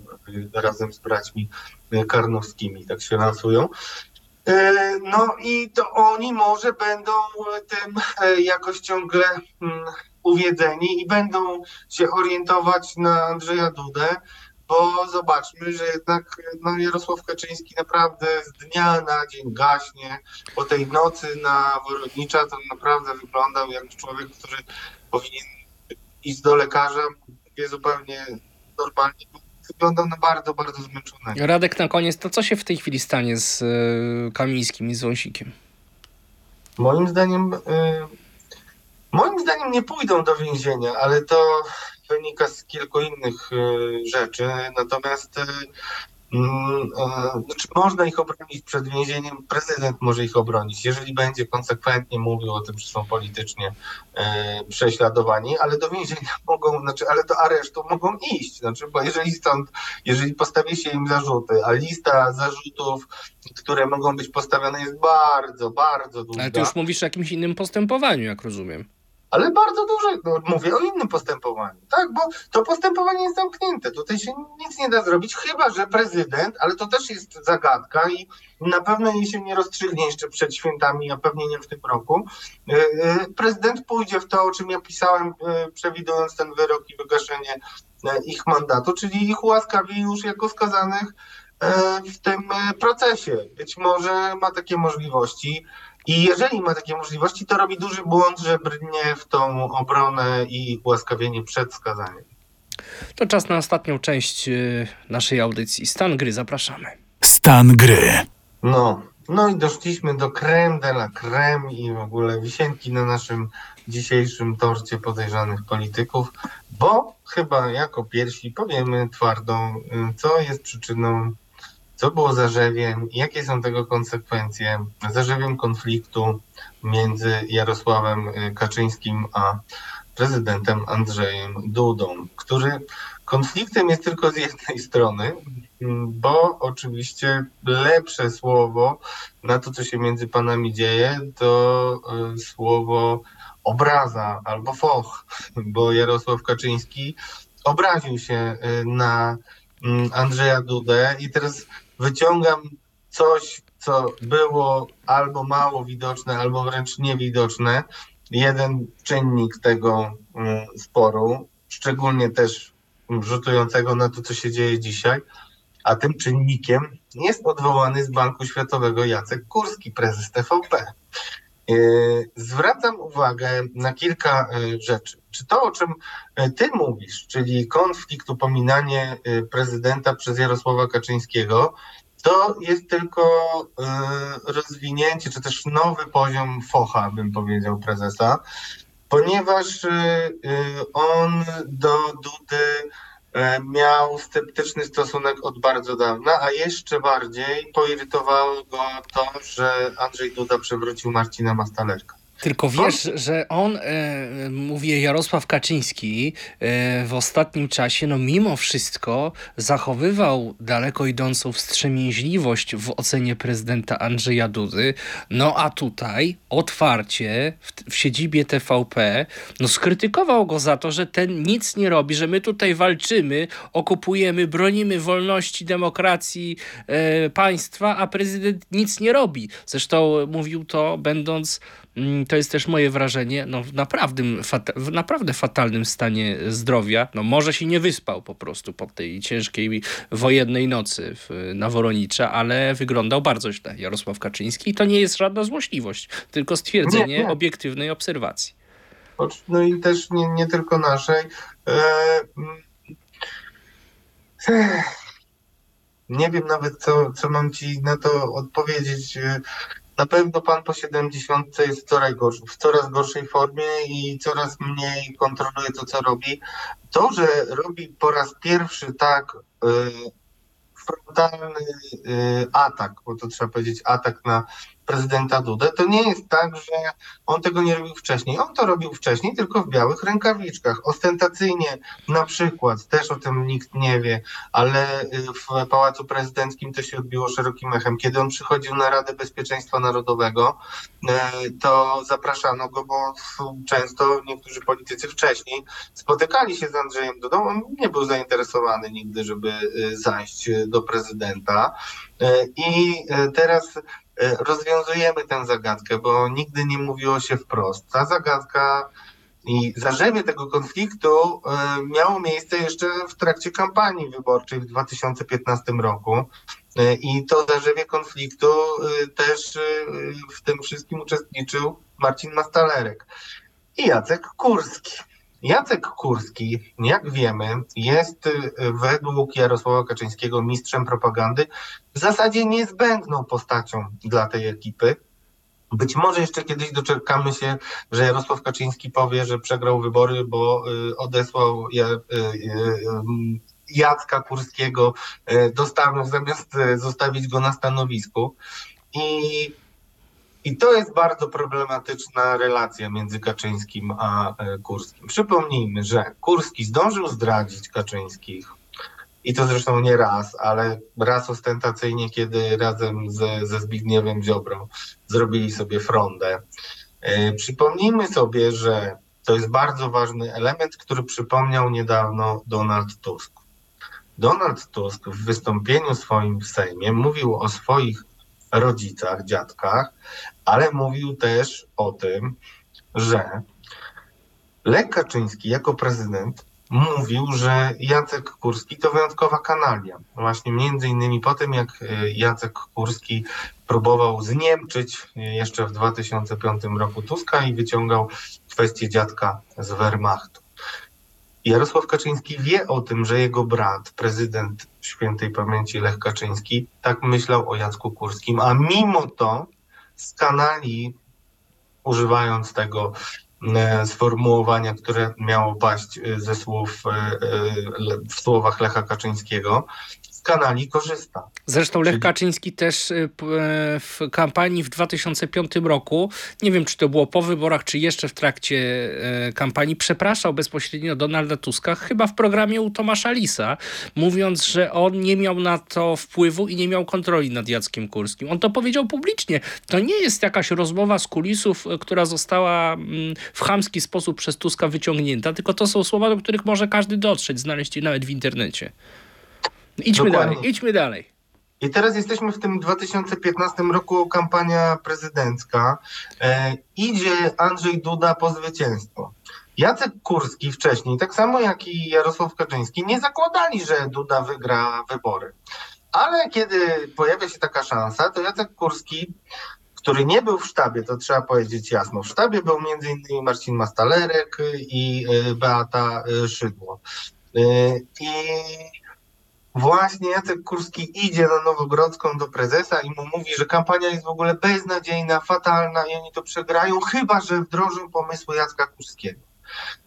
razem z braćmi karnowskimi, tak się lansują. No i to oni może będą tym jakoś ciągle mm, uwiedzeni i będą się orientować na Andrzeja Dudę, bo zobaczmy, że jednak no, Jarosław Kaczyński naprawdę z dnia na dzień gaśnie. Po tej nocy na Worodnicza to naprawdę wyglądał jak człowiek, który powinien iść do lekarza, wie zupełnie normalnie. Wyglądał na bardzo, bardzo zmęczonego. Radek, na koniec, to co się w tej chwili stanie z y, Kamińskim i z Wąsikiem? Moim zdaniem y, Moim zdaniem nie pójdą do więzienia, ale to wynika z kilku innych y, rzeczy. Natomiast y, mm, znaczy można ich obronić przed więzieniem, prezydent może ich obronić, jeżeli będzie konsekwentnie mówił o tym, że są politycznie e, prześladowani, ale do więzienia *laughs* mogą, znaczy, ale do aresztu mogą iść, znaczy, bo jeżeli stąd, jeżeli postawi się im zarzuty, a lista zarzutów, które mogą być postawione jest bardzo, bardzo długa. Ale ty już mówisz o jakimś innym postępowaniu, jak rozumiem ale bardzo duże, no, mówię o innym postępowaniu, tak, bo to postępowanie jest zamknięte, tutaj się nic nie da zrobić, chyba że prezydent, ale to też jest zagadka i na pewno jej się nie rozstrzygnie jeszcze przed świętami, a pewnie nie w tym roku. E, e, prezydent pójdzie w to, o czym ja pisałem, e, przewidując ten wyrok i wygaszenie ich mandatu, czyli ich ułaskawi już jako skazanych w tym procesie. Być może ma takie możliwości. I jeżeli ma takie możliwości, to robi duży błąd, że brnie w tą obronę i ułaskawienie przed skazaniem. To czas na ostatnią część y, naszej audycji. Stan gry, zapraszamy. Stan gry. No, no i doszliśmy do creme de la creme i w ogóle wisienki na naszym dzisiejszym torcie podejrzanych polityków, bo chyba jako pierwsi powiemy twardo, y, co jest przyczyną co było zarzewiem, jakie są tego konsekwencje, zarzewiem konfliktu między Jarosławem y, Kaczyńskim a prezydentem Andrzejem Dudą, który konfliktem jest tylko z jednej strony, bo oczywiście lepsze słowo na to, co się między panami dzieje, to y, słowo obraza albo foch, bo Jarosław Kaczyński obraził się y, na mm, Andrzeja Dudę i teraz wyciągam coś, co było albo mało widoczne, albo wręcz niewidoczne. Jeden czynnik tego mm, sporu, szczególnie też rzutującego na to, co się dzieje dzisiaj, a tym czynnikiem jest odwołany z Banku Światowego Jacek Kurski, prezes TVP. Yy, zwracam uwagę na kilka yy, rzeczy. Czy to, o czym yy, ty mówisz, czyli konflikt, upominanie prezydenta przez Jarosława Kaczyńskiego, to jest tylko rozwinięcie, czy też nowy poziom focha, bym powiedział, prezesa, ponieważ on do Dudy E, miał sceptyczny stosunek od bardzo dawna, a jeszcze bardziej poirytowało go to, że Andrzej Duda przewrócił Marcina Mastalerka. Tylko wiesz, on... że on, e, mówię Jarosław Kaczyński, e, w ostatnim czasie, no mimo wszystko zachowywał daleko idącą wstrzemięźliwość w ocenie prezydenta Andrzeja Dudy, no a tutaj otwarcie w, w siedzibie TVP, no skrytykował go za to, że ten nic nie robi, że my tutaj walczymy, okupujemy, bronimy wolności, demokracji e, państwa, a prezydent nic nie robi. Zresztą mówił to będąc to jest też moje wrażenie, no w naprawdę, w naprawdę fatalnym stanie zdrowia. No może się nie wyspał po prostu po tej ciężkiej wojennej nocy w, na Woronicza, ale wyglądał bardzo źle Jarosław Kaczyński i to nie jest żadna złośliwość, tylko stwierdzenie nie, nie. obiektywnej obserwacji. No i też nie, nie tylko naszej. Eee, nie wiem nawet, co, co mam ci na to odpowiedzieć. Na pewno pan po 70 jest coraz, gorszy, w coraz gorszej formie i coraz mniej kontroluje to, co robi. To, że robi po raz pierwszy tak y, frontalny y, atak, bo to trzeba powiedzieć atak na prezydenta Dudę, to nie jest tak, że on tego nie robił wcześniej. On to robił wcześniej, tylko w białych rękawiczkach. Ostentacyjnie na przykład, też o tym nikt nie wie, ale y, w Pałacu Prezydenckim to się odbiło szerokim echem. Kiedy on przychodził na Radę Bezpieczeństwa Narodowego, y, to zapraszano go, bo często niektórzy politycy wcześniej spotykali się z Andrzejem Dudą. On nie był zainteresowany nigdy, żeby y, zajść do prezydenta. I teraz rozwiązujemy tę zagadkę, bo nigdy nie mówiło się wprost. Ta zagadka i zarzewie tego konfliktu e, miało miejsce jeszcze w trakcie kampanii wyborczej w 2015 roku. E, I to zarzewie konfliktu też w tym wszystkim uczestniczył Marcin Mastalerek i Jacek Kurski. Jacek Kurski, jak wiemy, jest y, według Jarosława Kaczyńskiego mistrzem propagandy, w zasadzie niezbędną postacią dla tej ekipy. Być może jeszcze kiedyś doczekamy się, że Jarosław Kaczyński powie, że przegrał wybory, bo y, odesłał y, Jacka Kurskiego do Stanów zamiast zostawić go na stanowisku. I i to jest bardzo problematyczna relacja między Kaczyńskim a e, Kurskim. Przypomnijmy, że Kurski zdążył zdradzić Kaczyńskich i to zresztą nie raz, ale raz ostentacyjnie, kiedy razem ze, ze Zbigniewem Ziobrą zrobili sobie frondę. E, przypomnijmy sobie, że to jest bardzo ważny element, który przypomniał niedawno Donald Tusk. Donald Tusk w wystąpieniu swoim w Sejmie mówił o swoich rodzicach, dziadkach, ale mówił też o tym, że Lech Kaczyński jako prezydent mówił, że Jacek Kurski to wyjątkowa kanalia. Właśnie między innymi po tym, jak e, Jacek Kurski próbował zniemczyć jeszcze w 2005 roku Tuska i wyciągał kwestię dziadka z Wehrmachtu. Jarosław Kaczyński wie o tym, że jego brat, prezydent świętej pamięci Lech Kaczyński, tak myślał o Jacku Kurskim, a mimo to z kanali, używając tego e, sformułowania, które miało paść e, ze słów e, w słowach Lecha Kaczyńskiego, kanali korzysta. Zresztą Lech Czyli... Kaczyński też y, e, w kampanii w 2005 roku, nie wiem czy to było po wyborach, czy jeszcze w trakcie e, kampanii, przepraszał bezpośrednio Donalda Tuska, chyba w programie u Tomasza Lisa, mówiąc, że on nie miał na to wpływu i nie miał kontroli nad Jackiem Kurskim. On to powiedział publicznie. To nie jest jakaś rozmowa z kulisów, e, która została mm, w chamski sposób przez Tuska wyciągnięta, tylko to są słowa, do których może każdy dotrzeć, znaleźć je nawet w internecie. Idźmy Dokładnie. dalej, idźmy dalej. I teraz jesteśmy w tym 2015 roku, kampania prezydencka. E, idzie Andrzej Duda po zwycięstwo. Jacek Kurski wcześniej, tak samo jak i Jarosław Kaczyński, nie zakładali, że Duda wygra wybory. Ale kiedy pojawia się taka szansa, to Jacek Kurski, który nie był w sztabie, to trzeba powiedzieć jasno, w sztabie był m.in. Marcin Mastalerek i y, Beata y, Szydło. Y, I właśnie Jacek Kurski idzie na Nowogrodzką do prezesa i mu mówi, że kampania jest w ogóle beznadziejna, fatalna i oni to przegrają, chyba że wdrożą pomysły Jacka Kurskiego.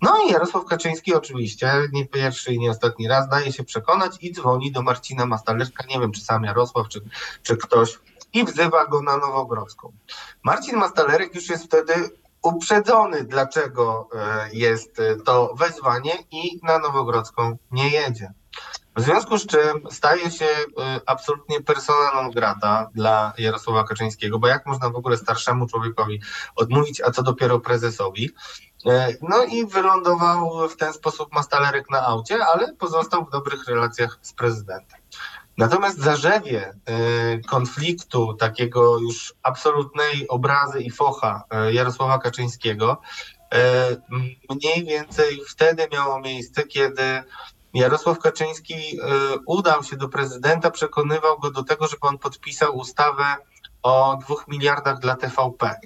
No i Jarosław Kaczyński oczywiście, nie pierwszy i nie ostatni raz, daje się przekonać i dzwoni do Marcina Mastalerka, nie wiem czy sam Jarosław, czy, czy ktoś, i wzywa go na Nowogrodzką. Marcin Mastalerek już jest wtedy uprzedzony, dlaczego e, jest to wezwanie i na Nowogrodzką nie jedzie. W związku z czym staje się e, absolutnie persona non grata dla Jarosława Kaczyńskiego, bo jak można w ogóle starszemu człowiekowi odmówić, a co dopiero prezesowi? E, no i wylądował w ten sposób Mastalerek na aucie, ale pozostał w dobrych relacjach z prezydentem. Natomiast zarzewie e, konfliktu, takiego już absolutnej obrazy i focha Jarosława Kaczyńskiego, mniej więcej wtedy miało miejsce, kiedy Jarosław Kaczyński y, udał się do prezydenta, przekonywał go do tego, żeby on podpisał ustawę o dwóch miliardach dla TVP.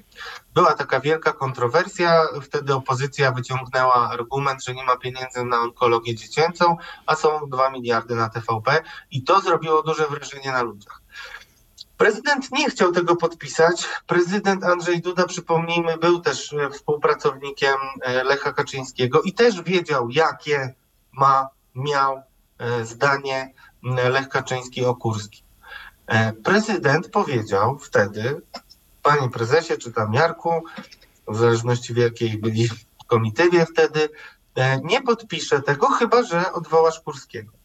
Była taka wielka kontrowersja, wtedy opozycja wyciągnęła argument, że nie ma pieniędzy na onkologię dziecięcą, a są dwa miliardy na TVP i to zrobiło duże wrażenie na ludziach. Prezydent nie chciał tego podpisać. Prezydent Andrzej Duda, przypomnijmy, był też współpracownikiem e, Lecha Kaczyńskiego i też wiedział, jakie ma miał e, zdanie Lech Kaczyński o Kurski. E, prezydent powiedział wtedy, panie prezesie, czy tam Jarku, w zależności w jakiej byli komitywie wtedy, e, nie podpiszę tego, chyba że odwołasz Kurskiego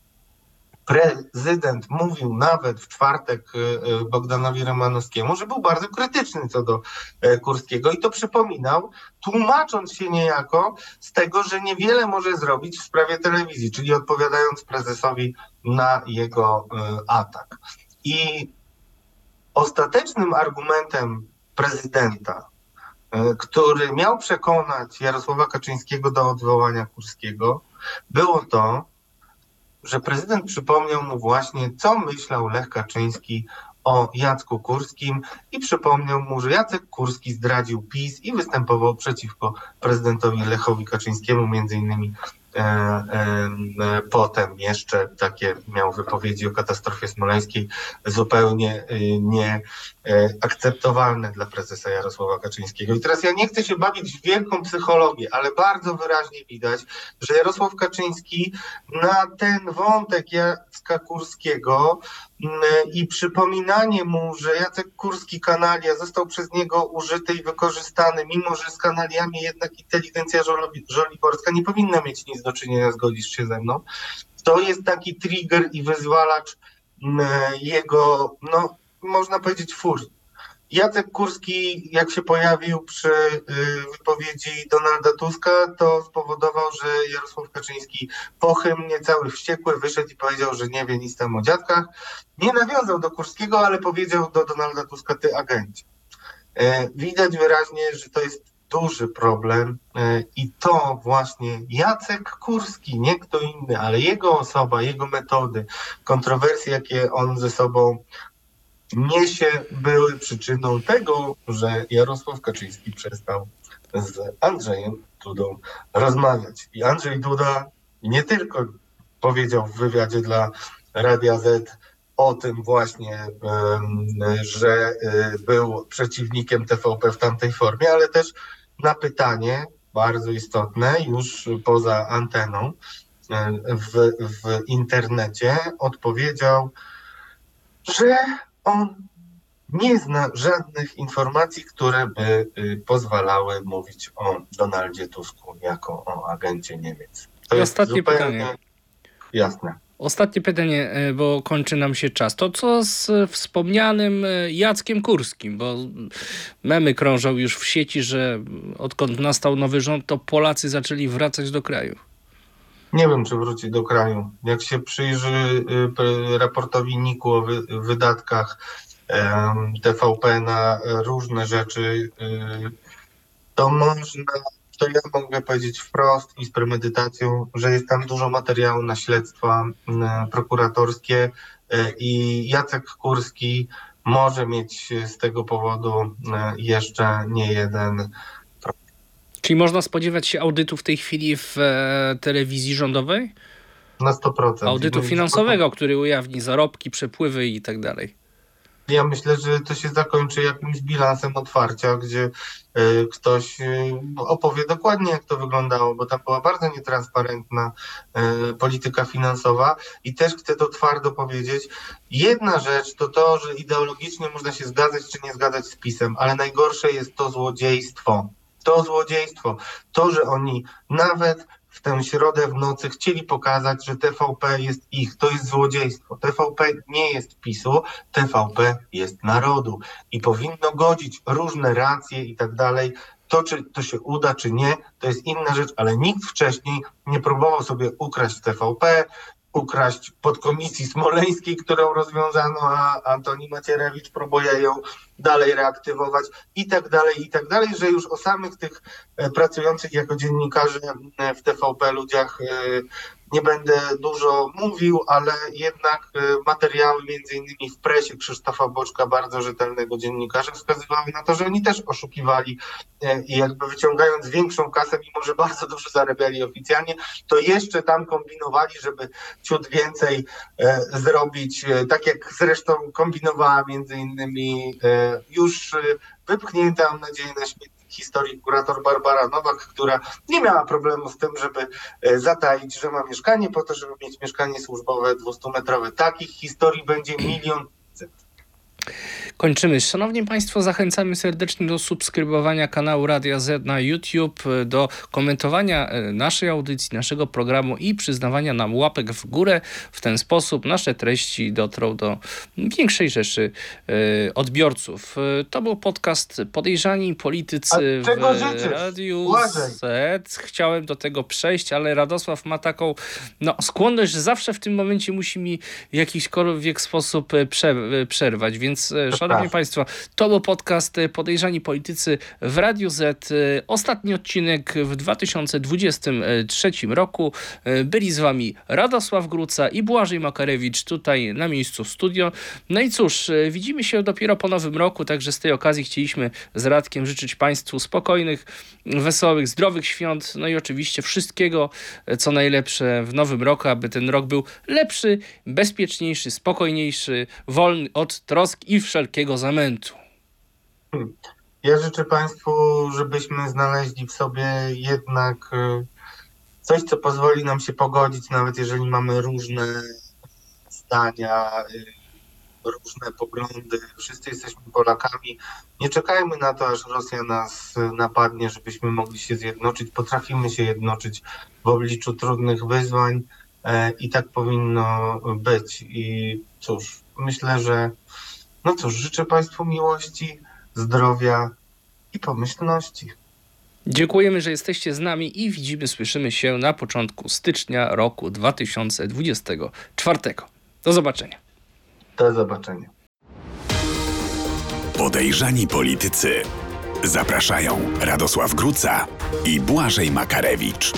prezydent mówił nawet w czwartek y, y, Bogdanowi Romanowskiemu, że był bardzo krytyczny co do e, Kurskiego i to przypominał, tłumacząc się niejako z tego, że niewiele może zrobić w sprawie telewizji, czyli odpowiadając prezesowi na jego e, atak. I ostatecznym argumentem prezydenta, e, który miał przekonać Jarosława Kaczyńskiego do odwołania Kurskiego, było to, że prezydent przypomniał mu właśnie, co myślał Lech Kaczyński o Jacku Kurskim i przypomniał mu, że Jacek Kurski zdradził PiS i występował przeciwko prezydentowi Lechowi Kaczyńskiemu, między innymi potem jeszcze takie miał wypowiedzi o katastrofie smoleńskiej zupełnie e, nieakceptowalne dla prezesa Jarosława Kaczyńskiego. I teraz ja nie chcę się bawić w wielką psychologię, ale bardzo wyraźnie widać, że Jarosław Kaczyński na ten wątek Jacka Kurskiego i przypominanie mu, że Jacek Kurski kanalia został przez niego użyty i wykorzystany, mimo że z kanaliami jednak inteligencja żoliborska nie powinna mieć nic do czynienia, zgodzisz się ze mną, to jest taki trigger i wyzwalacz jego, no można powiedzieć, furii. Jacek Kurski, jak się pojawił przy y, wypowiedzi Donalda Tuska, to spowodował, że Jarosław Kaczyński pochymnie, cały wściekły, wyszedł i powiedział, że nie wie nic tam o dziadkach. Nie nawiązał do Kurskiego, ale powiedział do Donalda Tuska, ty agencie. E, widać wyraźnie, że to jest duży problem e, i to właśnie Jacek Kurski, nie kto inny, ale jego osoba, jego metody, kontrowersje, jakie on ze sobą niesie, były przyczyną tego, że Jarosław Kaczyński przestał z Andrzejem Dudą rozmawiać. I Andrzej Duda nie tylko powiedział w wywiadzie dla Radia Z o tym właśnie, że y, był przeciwnikiem TVP w tamtej formie, ale też na pytanie bardzo istotne już poza anteną w, w internecie odpowiedział, że on nie zna żadnych informacji, które by y, pozwalały mówić o Donaldzie Tusku jako o agencie Niemiec. To I jest ostatnie pytanie. Jasne. Ostatnie pytanie, e, bo kończy nam się czas. To co z wspomnianym e, Jackiem Kurskim? Bo memy krążą już w sieci, że odkąd nastał nowy rząd, to Polacy zaczęli wracać do kraju. Nie wiem, czy wróci do kraju. Jak się przyjrzy y, raportowi NIK-u o wydatkach TVP na różne rzeczy, y, to można, to ja mogę powiedzieć wprost i z premedytacją, że jest tam dużo materiału na śledztwa prokuratorskie i Jacek Kurski może mieć z tego powodu jeszcze nie jeden. Czyli można spodziewać się audytu w tej chwili w e, telewizji rządowej? Na 100%. Audytu finansowego, który ujawni zarobki, przepływy i tak dalej. Ja myślę, że to się zakończy jakimś bilansem otwarcia, gdzie y, ktoś y, opowie dokładnie, jak to wyglądało, bo tam była bardzo nietransparentna polityka finansowa i też chcę to twardo powiedzieć. Jedna rzecz to to, że ideologicznie można się zgadzać czy nie zgadzać z PiSem, ale najgorsze jest to złodziejstwo. To złodziejstwo. To, że oni nawet w tę środę w nocy chcieli pokazać, że TVP jest ich. To jest złodziejstwo. TVP nie jest PiSu, TVP jest narodu i powinno godzić różne racje i tak dalej. To, czy to się uda, czy nie, to jest inna rzecz, ale nikt wcześniej nie próbował sobie ukraść TVP, ukraść podkomisji smoleńskiej, którą rozwiązano, a Antoni Macierewicz próbuje ją dalej reaktywować i tak dalej, i tak dalej, że już o samych tych e, pracujących jako dziennikarze e, w TVP ludziach e, nie będę dużo mówił, ale jednak materiały między innymi w presie Krzysztofa Boczka, bardzo rzetelnego dziennikarza, wskazywały na to, że oni też oszukiwali i jakby wyciągając większą kasę, mimo że bardzo dużo zarabiali oficjalnie, to jeszcze tam kombinowali, żeby ciut więcej zrobić, tak jak zresztą kombinowała między innymi już y, wypchnięta, mam nadzieję, na śmietnik historii kurator Barbara Nowak, która nie miała problemu z tym, żeby y, zataić, że ma mieszkanie po to, żeby mieć mieszkanie służbowe 200-metrowe. Takich historii będzie milion Kończymy. Szanowni Państwo, zachęcamy serdecznie do subskrybowania kanału Radia Z na YouTube, do komentowania e, naszej audycji, naszego programu i przyznawania nam łapek w górę. W ten sposób nasze treści dotrą do większej rzeszy e, odbiorców. E, to był podcast Podejrzani Politycy w Radiu Z. Chciałem do tego przejść, ale Radosław ma taką no, skłonność, że zawsze w tym momencie musi mi w jakiśkolwiek sposób przerwać, więc szanowni tak. Państwo, to był podcast e, Podejrzani Politycy w Radiu Z. E, ostatni odcinek w 2023 roku. E, byli z Wami Radosław Gruca i Błażej Makarewicz tutaj na miejscu studio. No i cóż, widzimy się dopiero po nowym roku, także z tej okazji chcieliśmy z Radkiem życzyć Państwu spokojnych, wesołych, zdrowych świąt, no i oczywiście wszystkiego, co najlepsze w nowym roku, aby ten rok był lepszy, bezpieczniejszy, spokojniejszy, wolny od trosk i wszelkiego zamętu. Ja życzę Państwu, żebyśmy znaleźli w sobie jednak y, coś, co pozwoli nam się pogodzić, nawet jeżeli mamy różne zdania, y, różne poglądy. Wszyscy jesteśmy Polakami. Nie czekajmy na to, aż Rosja nas napadnie, żebyśmy mogli się zjednoczyć. Potrafimy się jednoczyć w obliczu trudnych wyzwań e, i tak powinno być. I cóż, myślę, że no cóż, życzę Państwu miłości, zdrowia i pomyślności. Dziękujemy, że jesteście z nami i widzimy, słyszymy się na początku stycznia roku 2024. Do zobaczenia. Do zobaczenia. Podejrzani politycy. Zapraszają Radosław Gruca i Błażej Makarewicz.